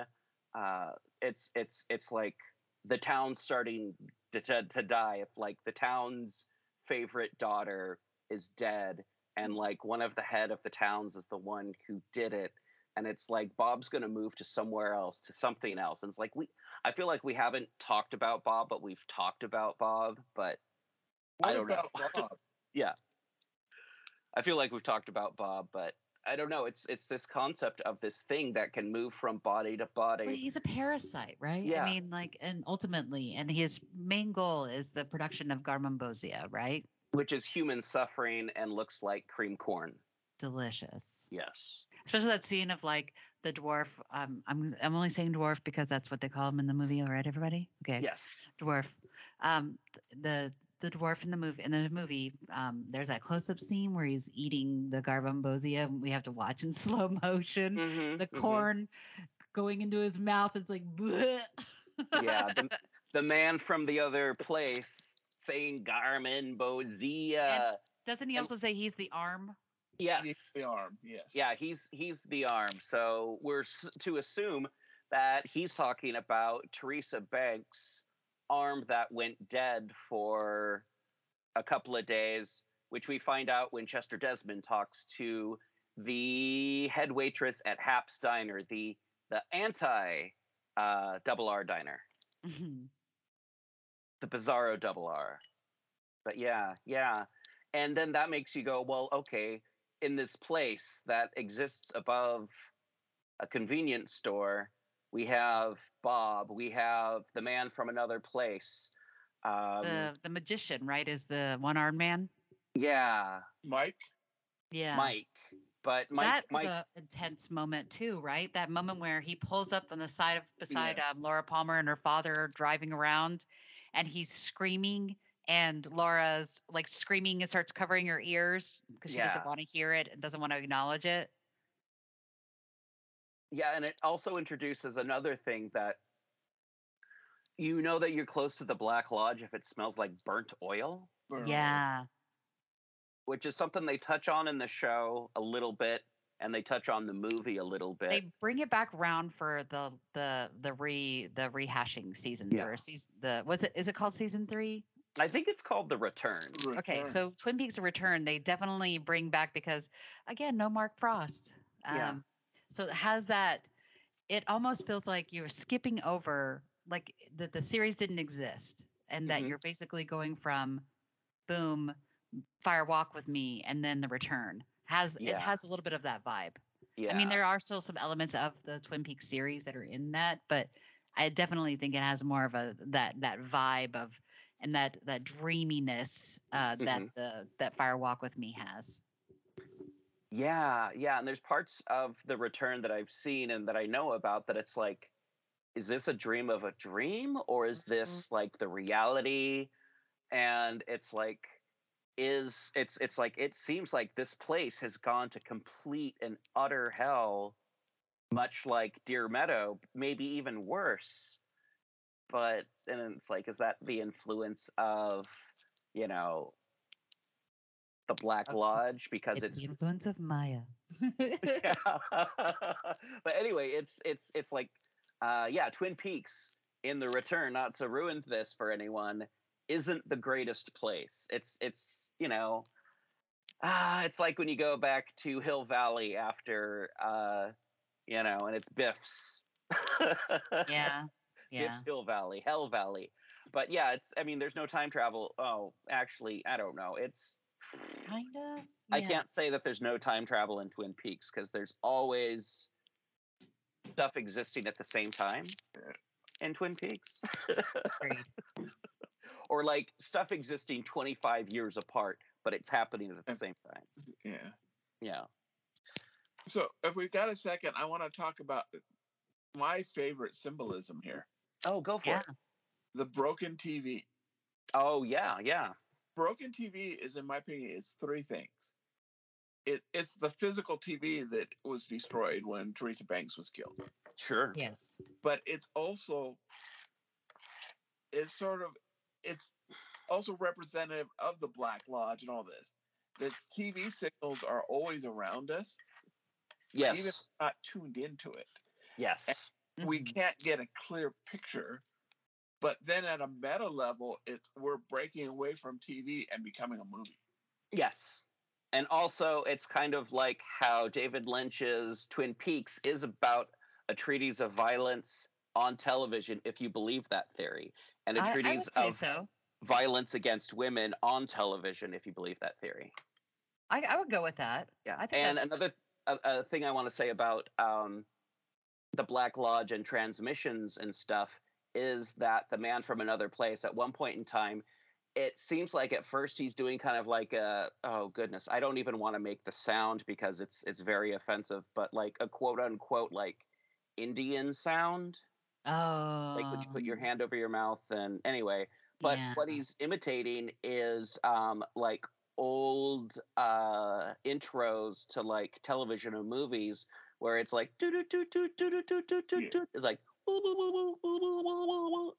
Uh, it's it's it's like the town's starting to, to to die. If like the town's favorite daughter is dead, and like one of the head of the towns is the one who did it, and it's like Bob's gonna move to somewhere else, to something else. And it's like we, I feel like we haven't talked about Bob, but we've talked about Bob, but what I don't know. Bob? yeah i feel like we've talked about bob but i don't know it's it's this concept of this thing that can move from body to body Well, he's a parasite, right? Yeah. I mean, like, and ultimately, and his main goal is the production of garmonbozia, right? which is human suffering and looks like cream corn Delicious. yes Especially that scene of like the dwarf. Um, I'm I'm only saying dwarf because that's what they call him in the movie. All right, everybody. Okay. Yes. Dwarf. Um, the the dwarf in the movie in the movie. Um, there's that close up scene where he's eating the garmonbozia. and We have to watch in slow motion. Mhm, The mhm. corn going into his mouth. It's like. bleh. Yeah. The, the man from the other place saying garmonbozia. Doesn't he and- also say he's the arm? Yes. He's the arm. Yes. Yeah, he's he's the arm. So we're to assume that he's talking about Teresa Banks' arm that went dead for a couple of days, which we find out when Chester Desmond talks to the head waitress at Hap's Diner, the the anti uh, double R diner, the Bizarro double R. But yeah, yeah. And then that makes you go, well, okay, in this place that exists above a convenience store, we have Bob, we have the man from another place. Um, the the magician, right? Is the one armed man? yeah, Mike. Yeah. Mike. But Mike, that was an intense moment too, right? That moment where he pulls up on the side of beside um, Laura Palmer and her father driving around, and he's screaming, and Laura's like screaming and starts covering her ears because she doesn't want to hear it and doesn't want to acknowledge it. yeah, and it also introduces another thing that you know that you're close to the Black Lodge if it smells like burnt oil. Mm-hmm. Yeah. which is something they touch on in the show a little bit and they touch on the movie a little bit. They bring it back round for the the the re the rehashing season Yeah. or season the what's it is it called season three? I think it's called The Return. Okay, so Twin Peaks: The Return, they definitely bring back because, again, no Mark Frost. Um, Yeah. So it has that. It almost feels like you're skipping over, like that the series didn't exist, and that Mhm. you're basically going from, boom, Fire Walk with Me, and then The Return. Has it has a little bit of that vibe. Yeah. I mean, there are still some elements of the Twin Peaks series that are in that, but I definitely think it has more of a that that vibe of and that that dreaminess uh, that Mhm. the that Fire Walk with Me has. yeah, yeah. And there's parts of The Return that I've seen and that I know about that it's like, is this a dream of a dream or is this like the reality? And it's like, is it's it's like it seems like this place has gone to complete and utter hell much like deer meadow maybe even worse but and it's like is that the influence of you know the black lodge because It's it's, the influence of Maya. yeah. but anyway it's it's it's like uh yeah twin peaks in the return not to ruin this for anyone isn't the greatest place it's it's you know ah it's like when you go back to hill valley after uh you know and it's biff's yeah, yeah. Biff's Hill Valley, Hell Valley. But yeah, it's I mean there's no time travel. Oh, actually, I don't know. It's Kind of. I can't say that there's no time travel in Twin Peaks because there's always stuff existing at the same time in Twin Peaks. or like stuff existing 25 years apart, but it's happening at the same time. Yeah. Yeah. So if we've got a second, I want to talk about my favorite symbolism here: Oh, go for Yeah. it. the broken TV. Oh, yeah, yeah. Broken TV is, in my opinion, is three things. It, it's the physical TV that was destroyed when Teresa Banks was killed, Sure. Yes. but it's also it's sort of it's also representative of the Black Lodge and all this. The TV signals are always around us, Yes. even if we're not tuned into it. Yes. We Mhm. can't get a clear picture. But then at a meta level, it's we're breaking away from TV and becoming a movie. Yes. And also, it's kind of like how David Lynch's Twin Peaks is about a treatise of violence on television, if you believe that theory, and a I, I treatise would say of so. violence against women on television, if you believe that theory. I, I would go with that. Yeah. I think and that's- another uh, uh, thing I want to say about um, the Black Lodge and transmissions and stuff is that the man from another place at one point in time it seems like at first he's doing kind of like a oh goodness, I don't even want to make the sound because it's it's very offensive, but like a quote unquote like Indian sound, Oh. like when you put your hand over your mouth and anyway, but yeah. what he's imitating is um like old uh intros to like television or movies where it's like do do do do do do do do do do it's like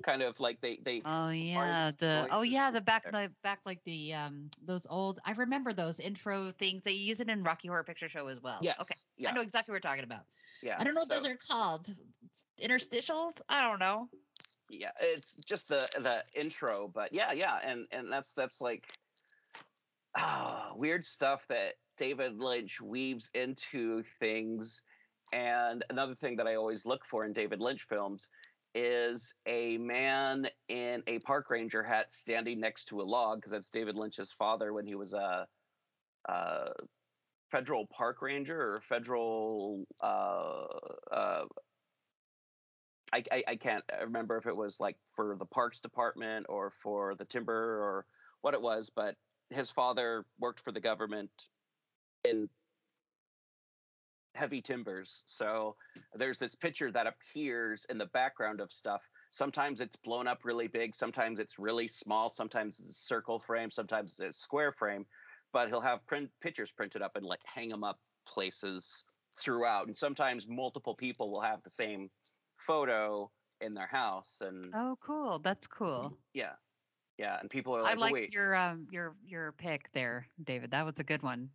kind of like they they Oh yeah, the oh yeah, the back there. the back like the um those old I remember those intro things. They use it in Rocky Horror Picture Show as well. yes Okay. yeah I know exactly what we're talking about. yeah I don't know what so- those are called. Interstitials? I don't know. yeah it's just the the intro but yeah yeah and and that's that's like ah weird stuff that david lynch weaves into things and another thing that i always look for in david lynch films is a man in a park ranger hat standing next to a log because that's david lynch's father when he was a, a federal park ranger or federal uh, uh, I, I, I can't remember if it was like for the parks department or for the timber or what it was, but his father worked for the government in heavy timbers. So there's this picture that appears in the background of stuff. Sometimes it's blown up really big, sometimes it's really small, sometimes it's a circle frame, sometimes it's a square frame, but he'll have print pictures printed up and like hang them up places throughout. And sometimes multiple people will have the same photo in their house and Oh cool. That's cool. yeah yeah and people are like I like like wait your um your your pick there, David. That was a good one.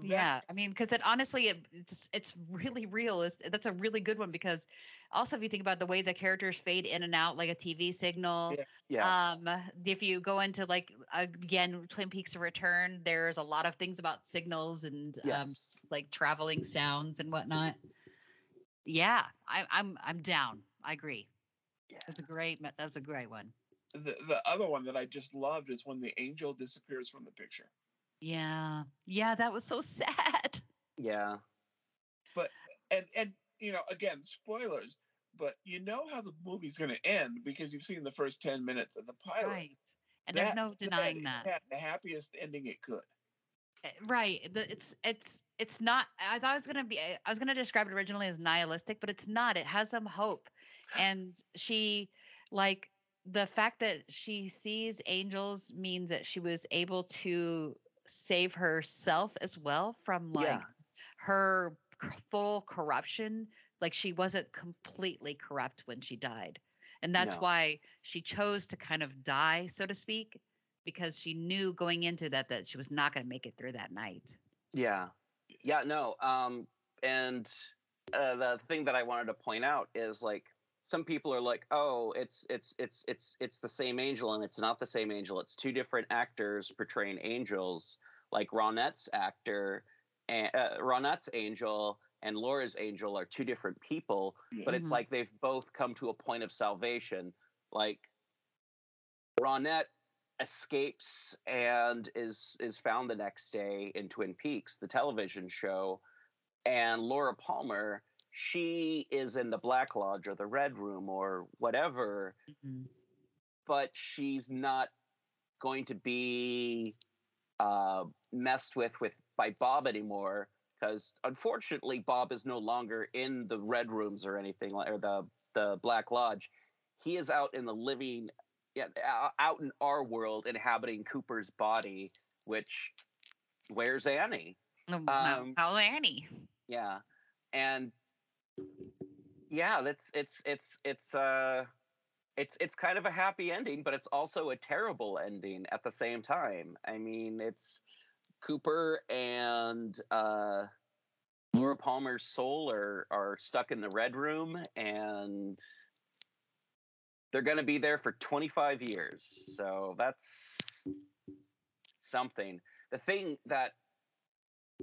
Thank you. That- Yeah, I mean, because it honestly, it, it's it's really real. Is that's a really good one because also if you think about the way the characters fade in and out like a TV signal. Yeah. yeah Um, if you go into like again Twin Peaks: Return, there's a lot of things about signals and um Yes. s- like traveling sounds and whatnot. Yeah, I, I'm I'm down. I agree. Yeah. That's a great. That's a great one. the the other one that I just loved is when the angel disappears from the picture. Yeah, yeah, that was so sad. yeah But And and you know, again, spoilers, but you know how the movie's going to end because you've seen the first 10 minutes of the pilot. Right. And there's no denying it that. had the happiest ending it could. Uh, right the, it's it's it's not i thought it was gonna be i was gonna describe it originally as nihilistic but it's not it has some hope and she like the fact that she sees angels means that she was able to save herself as well from like Yeah. her full corruption like she wasn't completely corrupt when she died and that's No. why she chose to kind of die so to speak because she knew going into that that she was not going to make it through that night. yeah yeah no um and uh, the thing that i wanted to point out is like some people are like oh it's it's it's it's it's the same angel and it's not the same angel it's two different actors portraying angels like ronette's actor and uh, ronette's angel and laura's angel are two different people but it's Mhm. like they've both come to a point of salvation. Like Ronette escapes and is is found the next day in Twin Peaks, the television show, and Laura Palmer, she is in the Black Lodge or the Red Room or whatever, Mhm. but she's not going to be uh, messed with with by Bob anymore because unfortunately Bob is no longer in the red rooms or anything or the the Black Lodge. He is out in the living, yeah, out in our world, inhabiting Cooper's body. Which, where's Annie? Oh, Um, How Annie? Yeah, and yeah, that's it's it's it's uh it's it's kind of a happy ending, but it's also a terrible ending at the same time. I mean, it's Cooper and uh Laura Palmer's soul are are stuck in the red room and they're going to be there for 25 years. So that's something. The thing that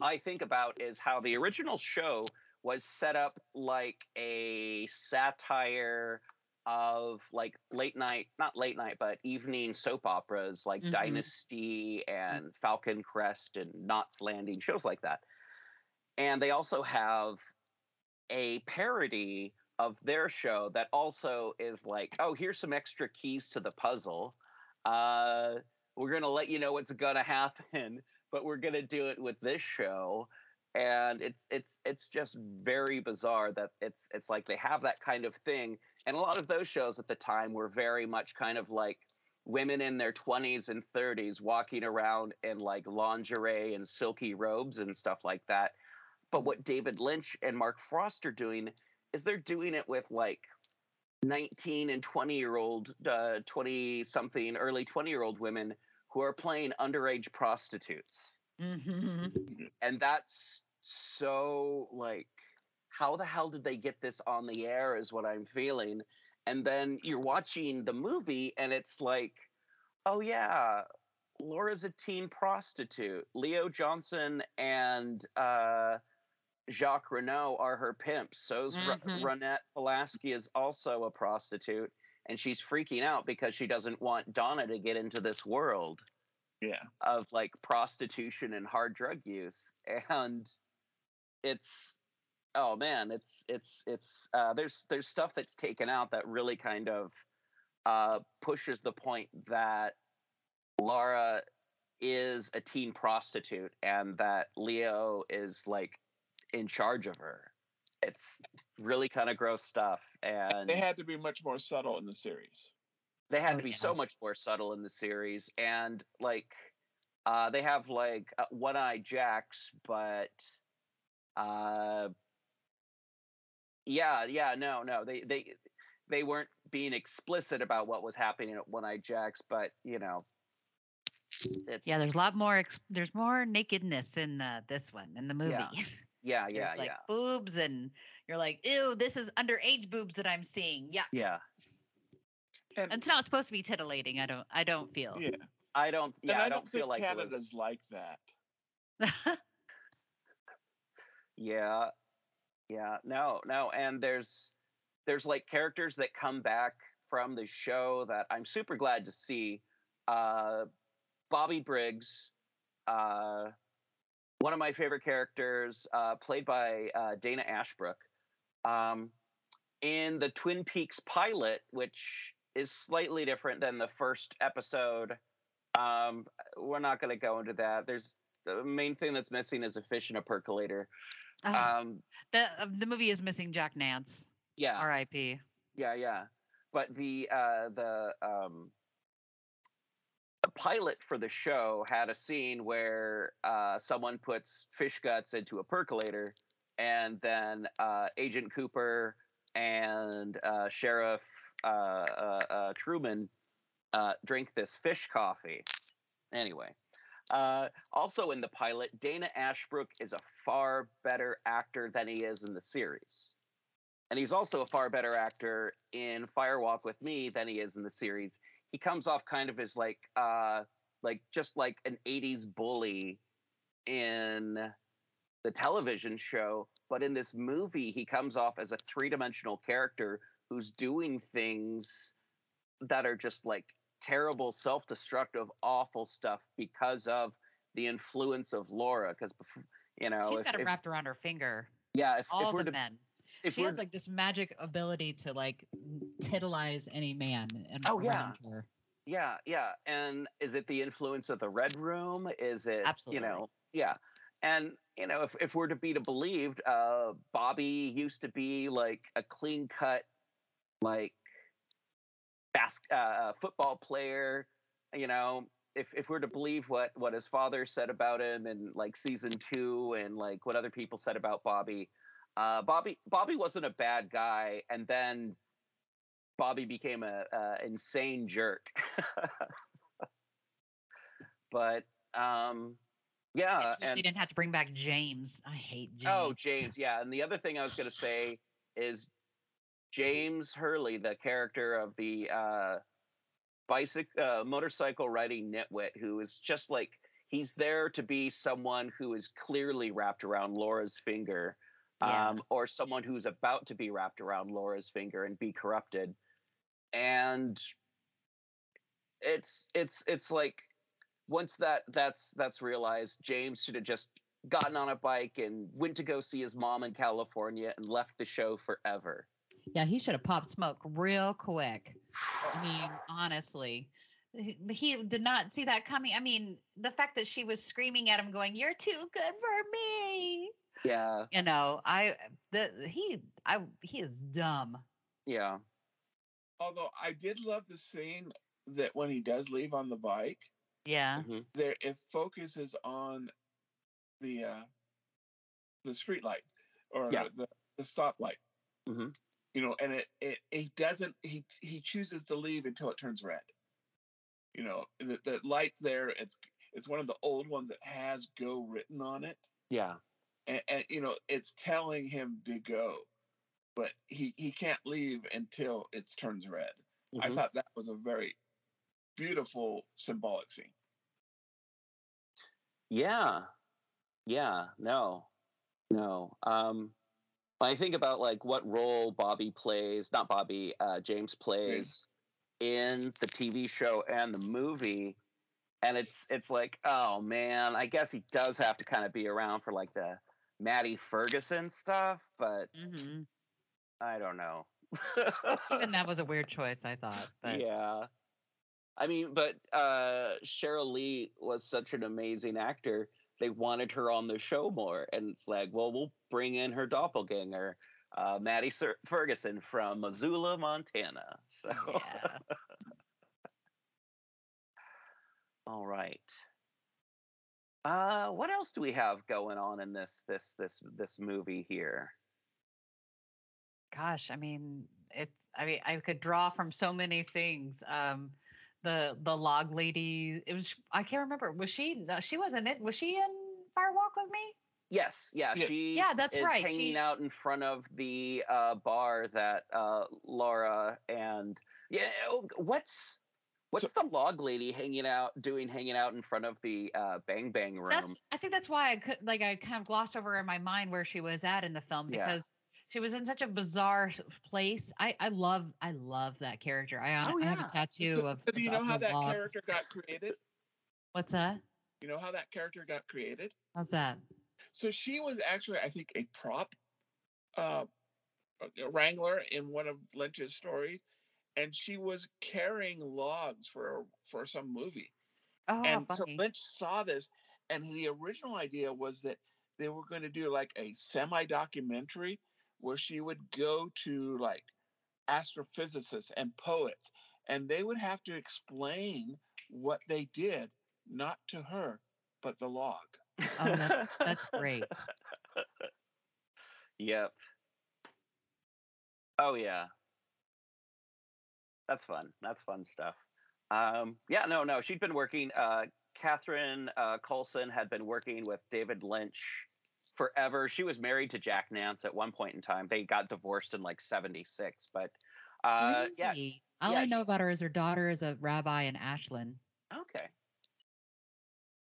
I think about is how the original show was set up like a satire of like late night, not late night, but evening soap operas like Mhm. Dynasty and Falcon Crest and Knots Landing, shows like that. And they also have a parody of their show that also is like, oh, here's some extra keys to the puzzle. Uh, we're gonna let you know what's gonna happen, but we're gonna do it with this show. And it's it's it's just very bizarre that it's it's like they have that kind of thing. And a lot of those shows at the time were very much kind of like women in their 20s and 30s walking around in like lingerie and silky robes and stuff like that. But what David Lynch and Mark Frost are doing is they're doing it with like 19 and 20 year old, uh, 20 something, early 20 year old women who are playing underage prostitutes. Hmm And that's so like, how the hell did they get this on the air is what I'm feeling. And then you're watching the movie and it's like, oh yeah, Laura's a teen prostitute. Leo Johnson and uh, Jacques Renault are her pimps. So's Mhm. Ronette Pulaski is also a prostitute, and she's freaking out because she doesn't want Donna to get into this world Yeah. of like prostitution and hard drug use. And it's oh man, it's it's it's uh, there's there's stuff that's taken out that really kind of uh, pushes the point that Laura is a teen prostitute and that Leo is like in charge of her. It's really kind of gross stuff, and They had to be much more subtle in the series. They had Oh, to be yeah. so much more subtle in the series and like uh they have like uh, one eye jacks but uh yeah yeah no no they they they weren't being explicit about what was happening at one eye jacks but you know it's Yeah, there's a lot more. Ex- there's more nakedness in uh, this one in the movie. Yeah. yeah yeah there's like yeah boobs, and you're like, ew, this is underage boobs that I'm seeing. Yeah, yeah And it's not supposed to be titillating. I don't. I don't feel. yeah, i don't yeah I, i don't feel think like it Canada's was like that. Yeah. Yeah. No, no. And there's there's like characters that come back from the show that I'm super glad to see. Uh Bobby Briggs, uh one of my favorite characters, uh, played by uh, Dana Ashbrook. Um, in the Twin Peaks pilot, which is slightly different than the first episode. Um, we're not going to go into that. There's the main thing that's missing is a fish and a percolator. Um, the uh, the movie is missing Jack Nance. yeah, R.I.P. yeah, yeah. But the uh, the um, the pilot for the show had a scene where uh, someone puts fish guts into a percolator, and then uh, Agent Cooper and uh, Sheriff uh, uh, uh, Truman uh, drink this fish coffee. Anyway. Uh, also in the pilot, Dana Ashbrook is a far better actor than he is in the series. And he's also a far better actor in Firewalk with Me than he is in the series. He comes off kind of as like uh like just like an 80s bully in the television show, but in this movie he comes off as a three-dimensional character who's doing things that are just like terrible, self-destructive, awful stuff because of the influence of Laura because you know, She's if- got it if- wrapped around her finger. yeah, if, All the men. if She has like this magic ability to like tittleize any man. And Oh, yeah. around her. Yeah, yeah. And is it the influence of the Red Room? Is it Absolutely. you know, yeah. And you know, if if we're to be to believed, uh Bobby used to be like a clean cut like bas- uh, uh, football player, you know, if if we're to believe what what his father said about him in like season 2 and like what other people said about Bobby, uh Bobby Bobby wasn't a bad guy and then Bobby became a, a insane jerk. but um yeah, and she didn't have to bring back James. I hate James. oh James, yeah. And the other thing I was gonna say is James Hurley, the character of the uh bicycle uh, motorcycle riding nitwit who is just like he's there to be someone who is clearly wrapped around Laura's finger Yeah. um, or someone who's about to be wrapped around Laura's finger and be corrupted. And it's it's it's like once that that's that's realized, James should have just gotten on a bike and went to go see his mom in California and left the show forever. Yeah, he should have popped smoke real quick. I mean, honestly, he, he did not see that coming. I mean, the fact that she was screaming at him, going, "You're too good for me." Yeah. You know, I the he I he is dumb. Yeah. Although I did love the scene that when he does leave on the bike, Yeah. Mhm. there it focuses on the uh the street light or Yeah. the the stoplight. Mhm. You know, and it, it it doesn't he he chooses to leave until it turns red. You know, the the light there it's it's one of the old ones that has go written on it. Yeah. And, and you know, it's telling him to go. But he he can't leave until it turns red. I Mhm. thought that was a very beautiful symbolic scene. Yeah. Yeah. No. No. Um when I think about like what role Bobby plays, not Bobby, uh James plays in the TV show and the movie, and it's it's like, oh man, I guess he does have to kind of be around for like the Maddie Ferguson stuff, but hmm I don't know. Even that was a weird choice, I thought. But yeah. I mean, but uh Sheryl Lee was such an amazing actor. They wanted her on the show more, and it's like, well, we'll bring in her doppelganger, uh, Maddie Ser- Ferguson from Missoula, Montana. So, yeah. all right. Uh, what else do we have going on in this this this this movie here? Gosh, I mean, it's I mean, I could draw from so many things. Um the the log lady, it was I can't remember. Was she no, she wasn't it? Was she in Fire Walk with Me? Yes, yeah, Yeah. she Yeah, that's is right, hanging she- out in front of the uh, bar that uh, Laura and yeah, oh, what's what's the log lady hanging out doing hanging out in front of the uh, Bang Bang room? That's I think that's why I could like I kind of glossed over in my mind where she was at in the film Yeah. because she was in such a bizarre place. I I love I love that character. I, Oh, I have a tattoo of. So do you know how that character got created? What's that? You know how that character got created? How's that? So she was actually, I think, a prop uh, a wrangler in one of Lynch's stories, and she was carrying logs for for some movie. Oh, and so. Lynch saw this, and the original idea was that they were going to do like a semi documentary where she would go to like astrophysicists and poets, and they would have to explain what they did, not to her, but the log. Oh, that's that's great. Yep. Oh yeah. That's fun. That's fun stuff. Um, yeah, no, no. She'd been working. Uh, Catherine uh, Coulson had been working with David Lynch forever. She was married to Jack Nance at one point in time. They got divorced in like '76, but uh, yeah. All yeah, I she- know about her is her daughter is a rabbi in Ashland. Okay.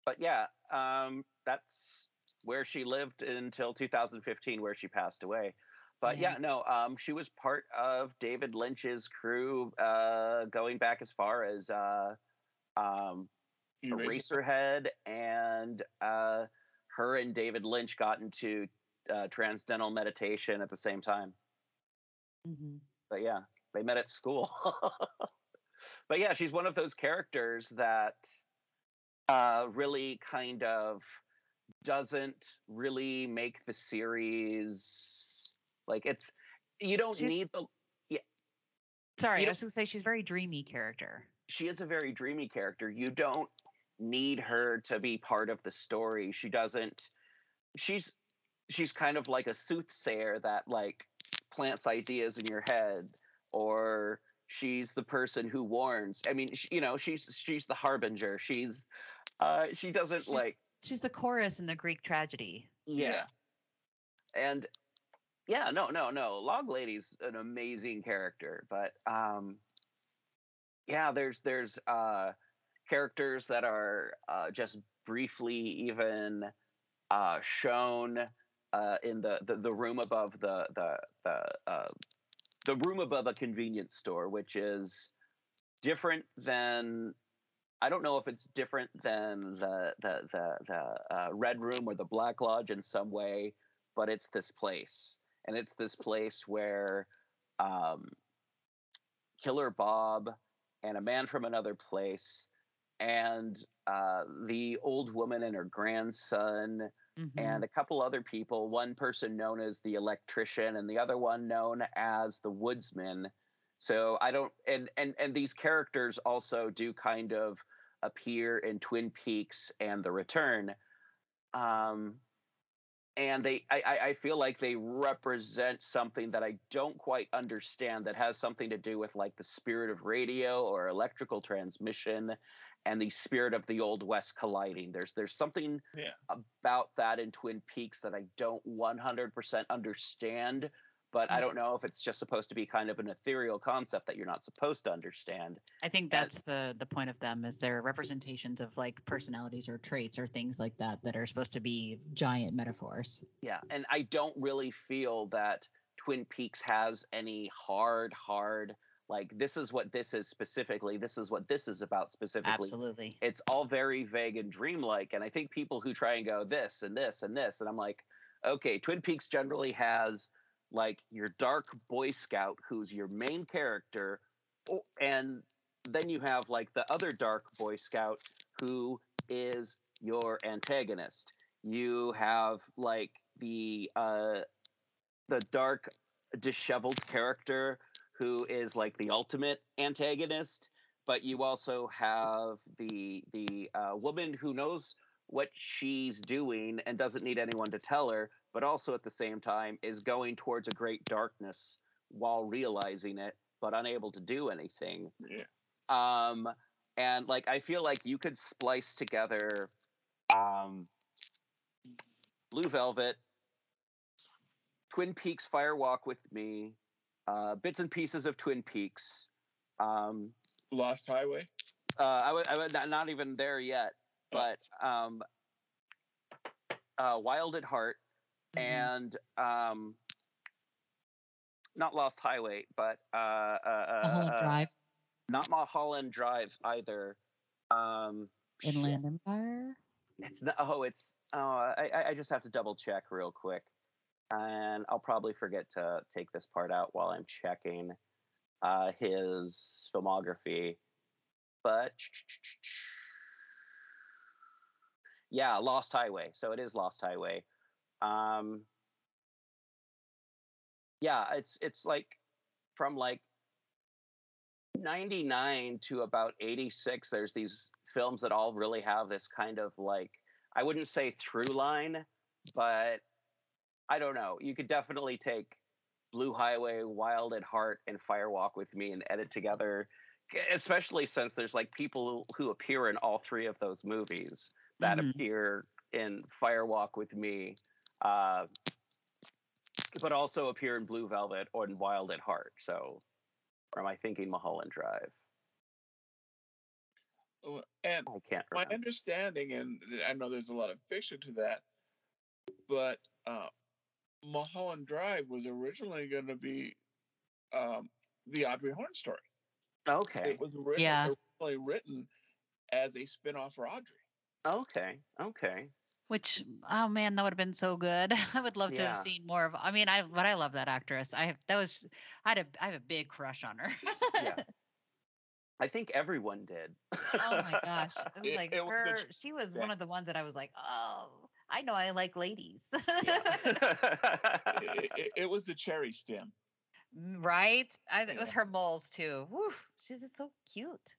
But yeah, um, that's where she lived until 2015, where she passed away. But yeah, Yeah. no, um, she was part of David Lynch's crew, uh, going back as far as uh, um, Eraserhead, and uh, her and David Lynch got into uh, transcendental meditation at the same time. hmm But yeah, they met at school. but yeah, she's one of those characters that uh, really kind of doesn't really make the series like it's you don't She's- need the Sorry, You I was going to say she's a very dreamy character. she is a very dreamy character. You don't need her to be part of the story. She doesn't she's she's kind of like a soothsayer that like plants ideas in your head or she's the person who warns. I mean, sh you know, she's she's the harbinger. She's uh she doesn't She's, like she's the chorus in the Greek tragedy. yeah. And yeah, no, no, no. Log Lady's an amazing character, but um yeah, there's there's uh characters that are uh just briefly even uh shown uh in the the, the room above the the the uh the room above a convenience store, which is different than I don't know if it's different than the the the, the uh, red room or the black lodge in some way, but it's this place, and it's this place where um, Killer Bob and a man from another place, and uh, the old woman and her grandson, Mhm. and a couple other people. One person known as the electrician, and the other one known as the woodsman. So I don't, and and and these characters also do kind of appear in Twin Peaks and The Return. Um, and they I, I feel like they represent something that I don't quite understand that has something to do with like the spirit of radio or electrical transmission and the spirit of the old west colliding. There's there's something Yeah. about that in Twin Peaks that I don't 100% understand, but I don't know if it's just supposed to be kind of an ethereal concept that you're not supposed to understand. I think And- that's the the point of them is they're representations of like personalities or traits or things like that that are supposed to be giant metaphors. Yeah, and I don't really feel that Twin Peaks has any hard, hard like this is what this is specifically. This is what this is about specifically. Absolutely. It's all very vague and dreamlike, and I think people who try and go this and this and this, and I'm like, okay, Twin Peaks generally has like your dark Boy Scout who's your main character, and then you have like the other dark Boy Scout who is your antagonist. You have like the uh, the dark, disheveled character who is like the ultimate antagonist, but you also have the the uh, woman who knows what she's doing and doesn't need anyone to tell her, but also at the same time is going towards a great darkness while realizing it, but unable to do anything. Yeah. Um, and like I feel like you could splice together um, Blue Velvet, Twin Peaks Firewalk with Me, uh, bits and pieces of Twin Peaks. Um, Lost Highway. uh, I would, I not, not even there yet, but um, uh, Wild at Heart Mhm. and um, not Lost Highway, but uh, uh, uh, Mulholland uh, Drive, not Mulholland Drive either. Um. Inland Empire. It's not. Oh, it's. Oh, I. I- I just have to double check real quick, and I'll probably forget to take this part out while I'm checking uh, his filmography. But yeah, Lost Highway. So it is Lost Highway. Um, yeah, it's it's like from like 99 to about 86 there's these films that all really have this kind of like i wouldn't say through line but i don't know you could definitely take blue highway wild at heart and firewalk with me and edit together especially since there's like people who appear in all three of those movies that Mhm. appear in firewalk with me uh, but also appear in blue velvet or in wild at heart so or am I thinking Mulholland Drive? Oh, And I can't my understanding, and I know there's a lot of fiction to that, but uh, Mulholland Drive was originally going to be um, the Audrey Horne story. Okay. It was ori- Yeah. originally written as a spin-off for Audrey. Okay. Okay. Which oh man, that would have been so good. I would love to have seen more of. I mean, I but I love that actress. I have that was I had a I have a big crush on her. Yeah. I think everyone did. oh my gosh, it was It- like it her. tr- She was yeah. one of the ones that I was like, oh, I know I like ladies. it, it, it was the cherry stem. Mm, right? I, it was her moles too. Woof, she's just so cute.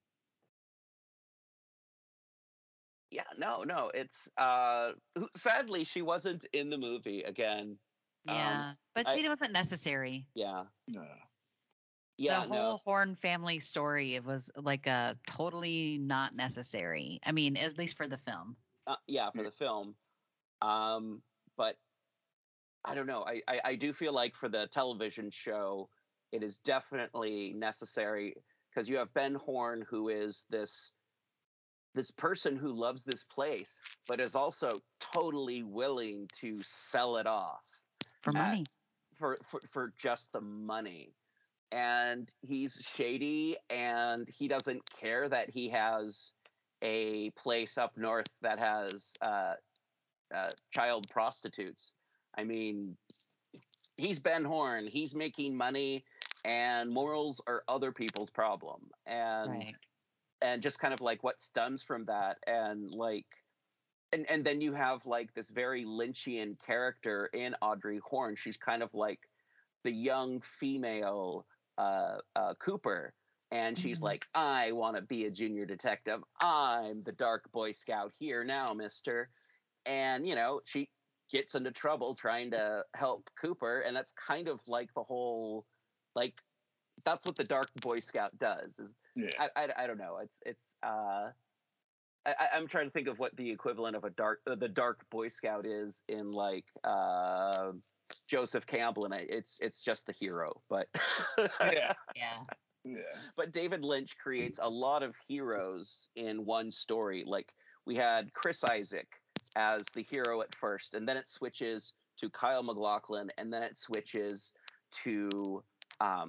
Yeah. No. No. It's uh. Sadly, she wasn't in the movie again. Um, Yeah, but I- she wasn't necessary. Yeah. No. Yeah. the whole no. Horne family story it was like a totally not necessary. I mean, at least for the film. Uh, yeah, for the film. Um, but I don't know. I, I I do feel like for the television show, it is definitely necessary because you have Ben Horne, who is this this person who loves this place, but is also totally willing to sell it off For money. for, for for just the money and he's shady and he doesn't care that he has a place up north that has uh, uh, child prostitutes i mean he's ben horne he's making money and morals are other people's problem and Right. And just kind of like what stems from that and like and and then you have like this very lynchian character in audrey horne she's kind of like the young female uh, uh cooper and she's Mhm. like i want to be a junior detective. I'm the dark boy scout here now mister. And you know she gets into trouble trying to help cooper and that's kind of like the whole like that's what the dark boy scout does is Yeah. I, I, I don't know. It's it's uh, I, I- I'm trying to think of what the equivalent of a dark uh, the dark Boy Scout is in like uh, Joseph Campbell, and I, it's it's just the hero. But yeah. Yeah. Yeah. but David Lynch creates a lot of heroes in one story. Like we had Chris Isaak as the hero at first, and then it switches to Kyle MacLachlan, and then it switches to um,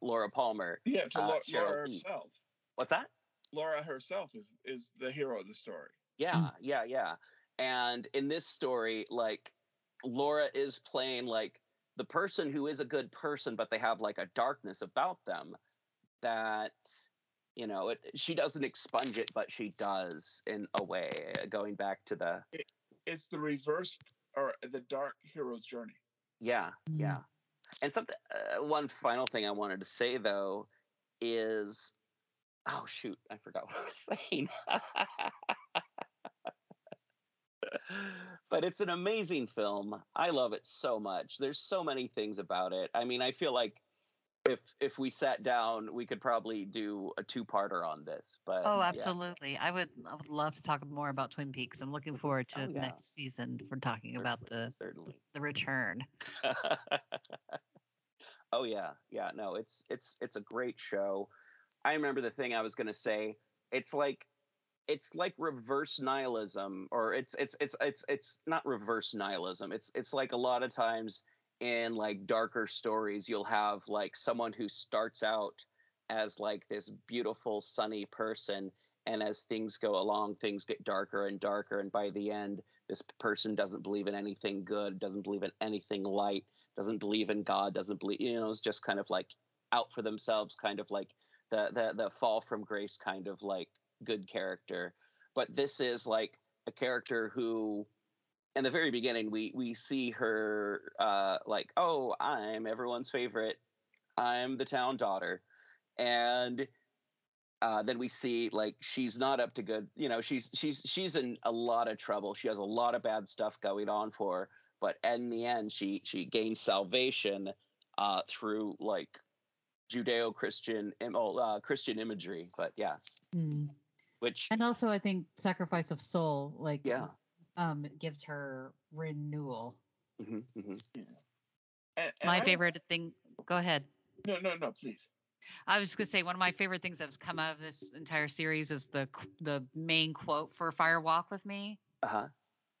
Laura Palmer. Yeah. To Uh, Laura, Laura herself. What's that? Laura herself is is the hero of the story. Yeah, yeah, yeah. And in this story, like Laura is playing like the person who is a good person, but they have like a darkness about them that you know it, she doesn't expunge it, but she does in a way. uh, Going back to the It's the reverse or the dark hero's journey. yeah, Mm. yeah. And something. Uh, one final thing I wanted to say though is, oh shoot, I forgot what I was saying. but it's an amazing film. I love it so much. There's so many things about it. I mean, I feel like if if we sat down, we could probably do a two-parter on this. But Oh, yeah. absolutely. I would I would love to talk more about Twin Peaks. I'm looking forward to Oh, yeah. next season for talking about the certainly. the return. oh yeah, yeah. No, it's it's it's a great show. I remember the thing I was gonna say. It's like it's like reverse nihilism, or it's it's it's it's it's not reverse nihilism. It's it's like a lot of times in like darker stories, you'll have like someone who starts out as like this beautiful sunny person and as things go along things get darker and darker and by the end this person doesn't believe in anything good doesn't believe in anything light doesn't believe in god doesn't believe you know it's just kind of like out for themselves kind of like the the the fall from grace kind of like good character. But this is like a character who in the very beginning we we see her uh like oh i'm everyone's favorite. I'm the town daughter. And uh, then we see like she's not up to good you know she's she's she's in a lot of trouble. She has a lot of bad stuff going on for her but in the end she she gains salvation uh through like judeo-christian oh, uh, christian imagery but yeah. Mm. which And also, I think sacrifice of soul, like, yeah um, gives her renewal. hmm hmm And, and My I favorite s- thing. Go ahead. No, no, no. Please. I was gonna say one of my favorite things that's come out of this entire series is the the main quote for Fire Walk with Me. uh-huh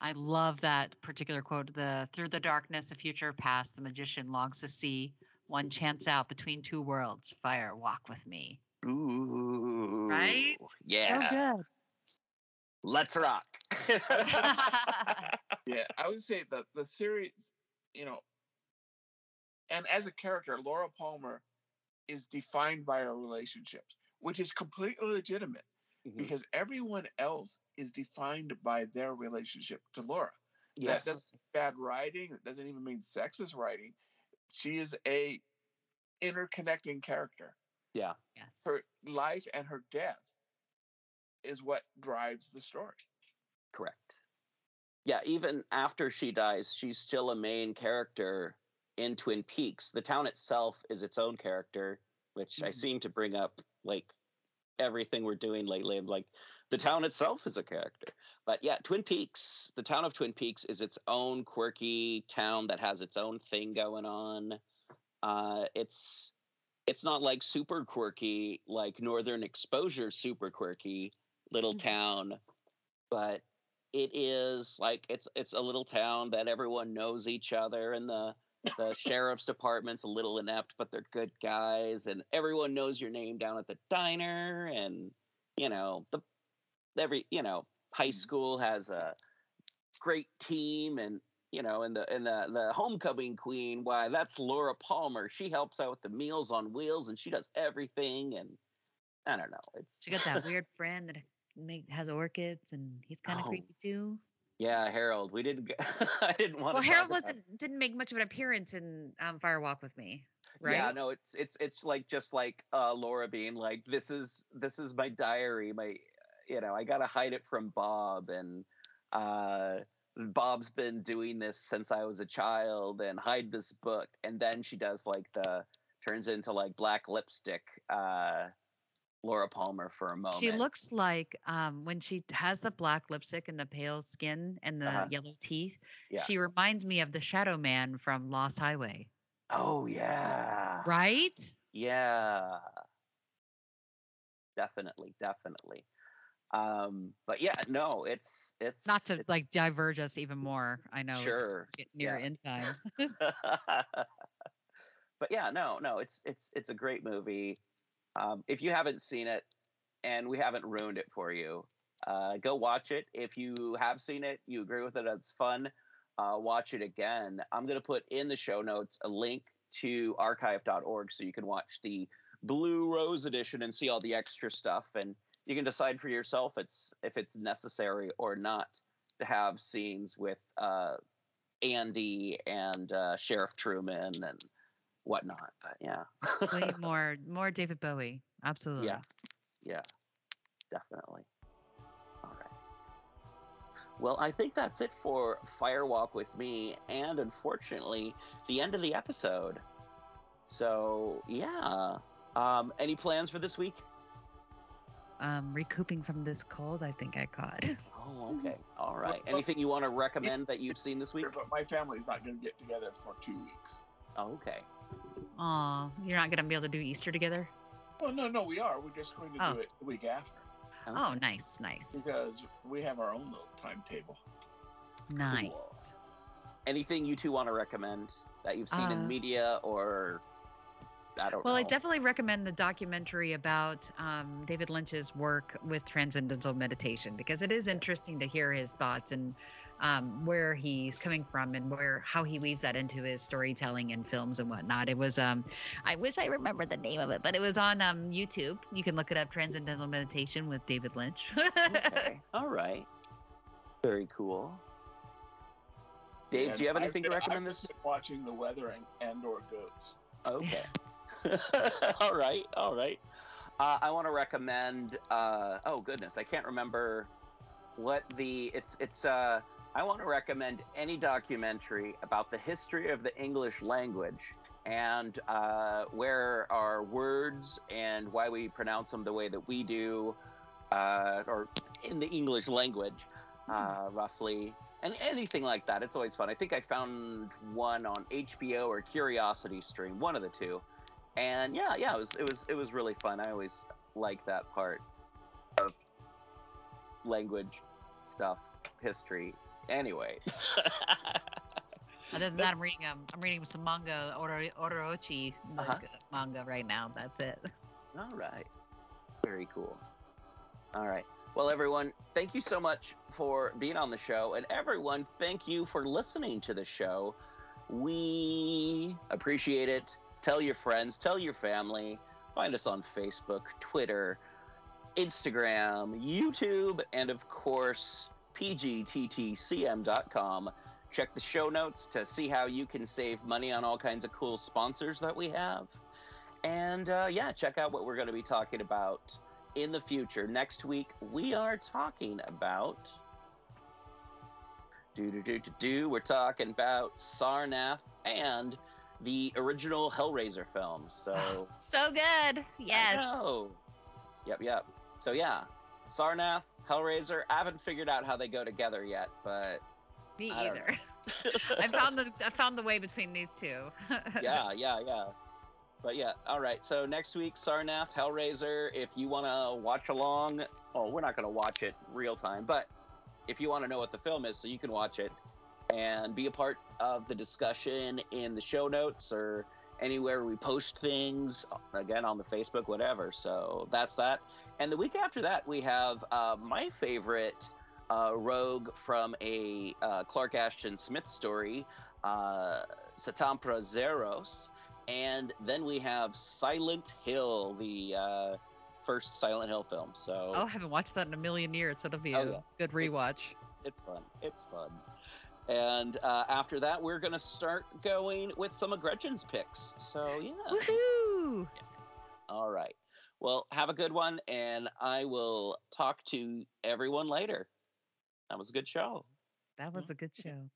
I love that particular quote. The through the darkness, a future past, the magician longs to see one chance out between two worlds. Fire walk with me. Ooh, Right? yeah So good. let's rock Yeah, I would say that the series, you know, and as a character, Laura Palmer is defined by her relationships, which is completely legitimate Mhm. because everyone else is defined by their relationship to Laura. yes That doesn't bad writing. It doesn't even mean sexist writing. She is a interconnecting character. yeah yes. Her life and her death is what drives the story. Correct. Yeah, even after she dies, she's still a main character in Twin Peaks. The town itself is its own character, which I Mhm. seem to bring up like everything we're doing lately. I'm like, the town itself is a character. But yeah, Twin Peaks, the town of Twin Peaks is its own quirky town that has its own thing going on. Uh, it's it's not like super quirky, like Northern Exposure super quirky little Mhm. town, but it is like it's it's a little town that everyone knows each other and the the sheriff's department's a little inept but they're good guys and everyone knows your name down at the diner and you know the every you know high Mhm. school has a great team and you know, and the and the the homecoming queen, why that's Laura Palmer. She helps out with the Meals on Wheels, and she does everything. And I don't know, it's She got that weird friend that make, has orchids, and he's kind of Oh, creepy too. yeah, Harold. We didn't. I didn't want. Well, Harold wasn't didn't make much of an appearance in um, Fire Walk with Me, right? Yeah, no, it's it's it's like just like uh, Laura being like, "This is this is my diary. My, you know, I gotta hide it from Bob, and uh, Bob's been doing this since I was a child, and hide this book." And then she does like the turns into like black lipstick, uh, Laura Palmer for a moment. She looks like um, when she has the black lipstick and the pale skin and the Uh-huh. yellow teeth. Yeah. She reminds me of the Shadow Man from Lost Highway, Oh yeah. right? Yeah. Definitely, definitely. Um, but yeah, no, it's it's Not to it's- like diverge us even more. I know Sure, it's getting near yeah. end time. but yeah, no, no, it's it's it's a great movie. Um, if you haven't seen it, and we haven't ruined it for you, uh, go watch it. If you have seen it, you agree with it, it's fun. Uh, watch it again. I'm gonna put in the show notes a link to archive.org so you can watch the Blue Rose edition and see all the extra stuff, and you can decide for yourself it's if it's necessary or not to have scenes with uh, Andy and uh, Sheriff Truman and whatnot. But yeah, Way more more David Bowie. Absolutely. yeah, yeah, definitely. All right. Well, I think that's it for Firewalk with me, and unfortunately, the end of the episode. So yeah. Um, any plans for this week? Um, recouping from this cold, I think I caught. Oh, okay. All right. Anything you want to recommend that you've seen this week? But my family's not going to get together for two weeks. Oh, okay. Aw, you're not gonna be able to do Easter together? Well, no, no, we are. We're just going to Oh. do it the week after Oh, nice, nice, because we have our own little timetable. nice. Anything you two want to recommend that you've seen Uh, in media or I don't Well, know. I definitely recommend the documentary about um, David Lynch's work with transcendental meditation because it is interesting to hear his thoughts and um, where he's coming from and where how he weaves that into his storytelling and films and whatnot. It was um, I wish I remembered the name of it, but it was on um, YouTube. You can look it up, Transcendental Meditation with David Lynch. okay. All right. Very cool. Dave, And do you have I've anything to recommend I've this? watching the weather and, and or goats. Okay. all right. All right. Uh, I want to recommend. Uh, oh goodness, I can't remember what the. It's it's. Uh, I want to recommend any documentary about the history of the English language and uh, where our words and why we pronounce them the way that we do, uh, or in the English language, uh, roughly, and anything like that. It's always fun. I think I found one on HBO or Curiosity Stream, one of the two, and yeah, yeah, it was it was it was really fun. I always like that part of language stuff, history. Anyway, Other than that, I'm reading um, I'm reading some manga, Oro- Orochi Uh-huh. manga, manga right now. That's it. All right. Very cool. All right. Well, everyone, thank you so much for being on the show. And everyone, thank you for listening to the show. We appreciate it. Tell your friends, tell your family. Find us on Facebook, Twitter, Instagram, YouTube, and of course, pgttcm.com. Check the show notes to see how you can save money on all kinds of cool sponsors that we have. And uh, yeah, check out what we're going to be talking about in the future. Next week, we are talking about. Do do do do do. We're talking about Sarnath and the original Hellraiser film. So So good. I Yes. know. Yep, yep. So yeah, Sarnath, Hellraiser. I haven't figured out how they go together yet, but Me I either. I found the I found the way between these two. yeah, yeah, yeah. But yeah, all right. So next week, Sarnath, Hellraiser. If you want to watch along, oh, we're not going to watch it real time, but if you want to know what the film is, so you can watch it and be a part of the discussion in the show notes or anywhere we post things, again on the Facebook, whatever. So that's that. And the week after that, we have uh, my favorite uh, Rogue from a uh, Clark Ashton Smith story, uh, Satampra Zeiros, and then we have Silent Hill, the uh, first Silent Hill film. So Oh, I haven't watched that in a million years, so that'll be Oh, a yeah. good rewatch. it's fun. It's fun. And uh, after that, we're gonna start going with some of Gretchen's picks. So yeah. Woohoo! All right. Well, have a good one, and I will talk to everyone later. That was a good show. That was a good show.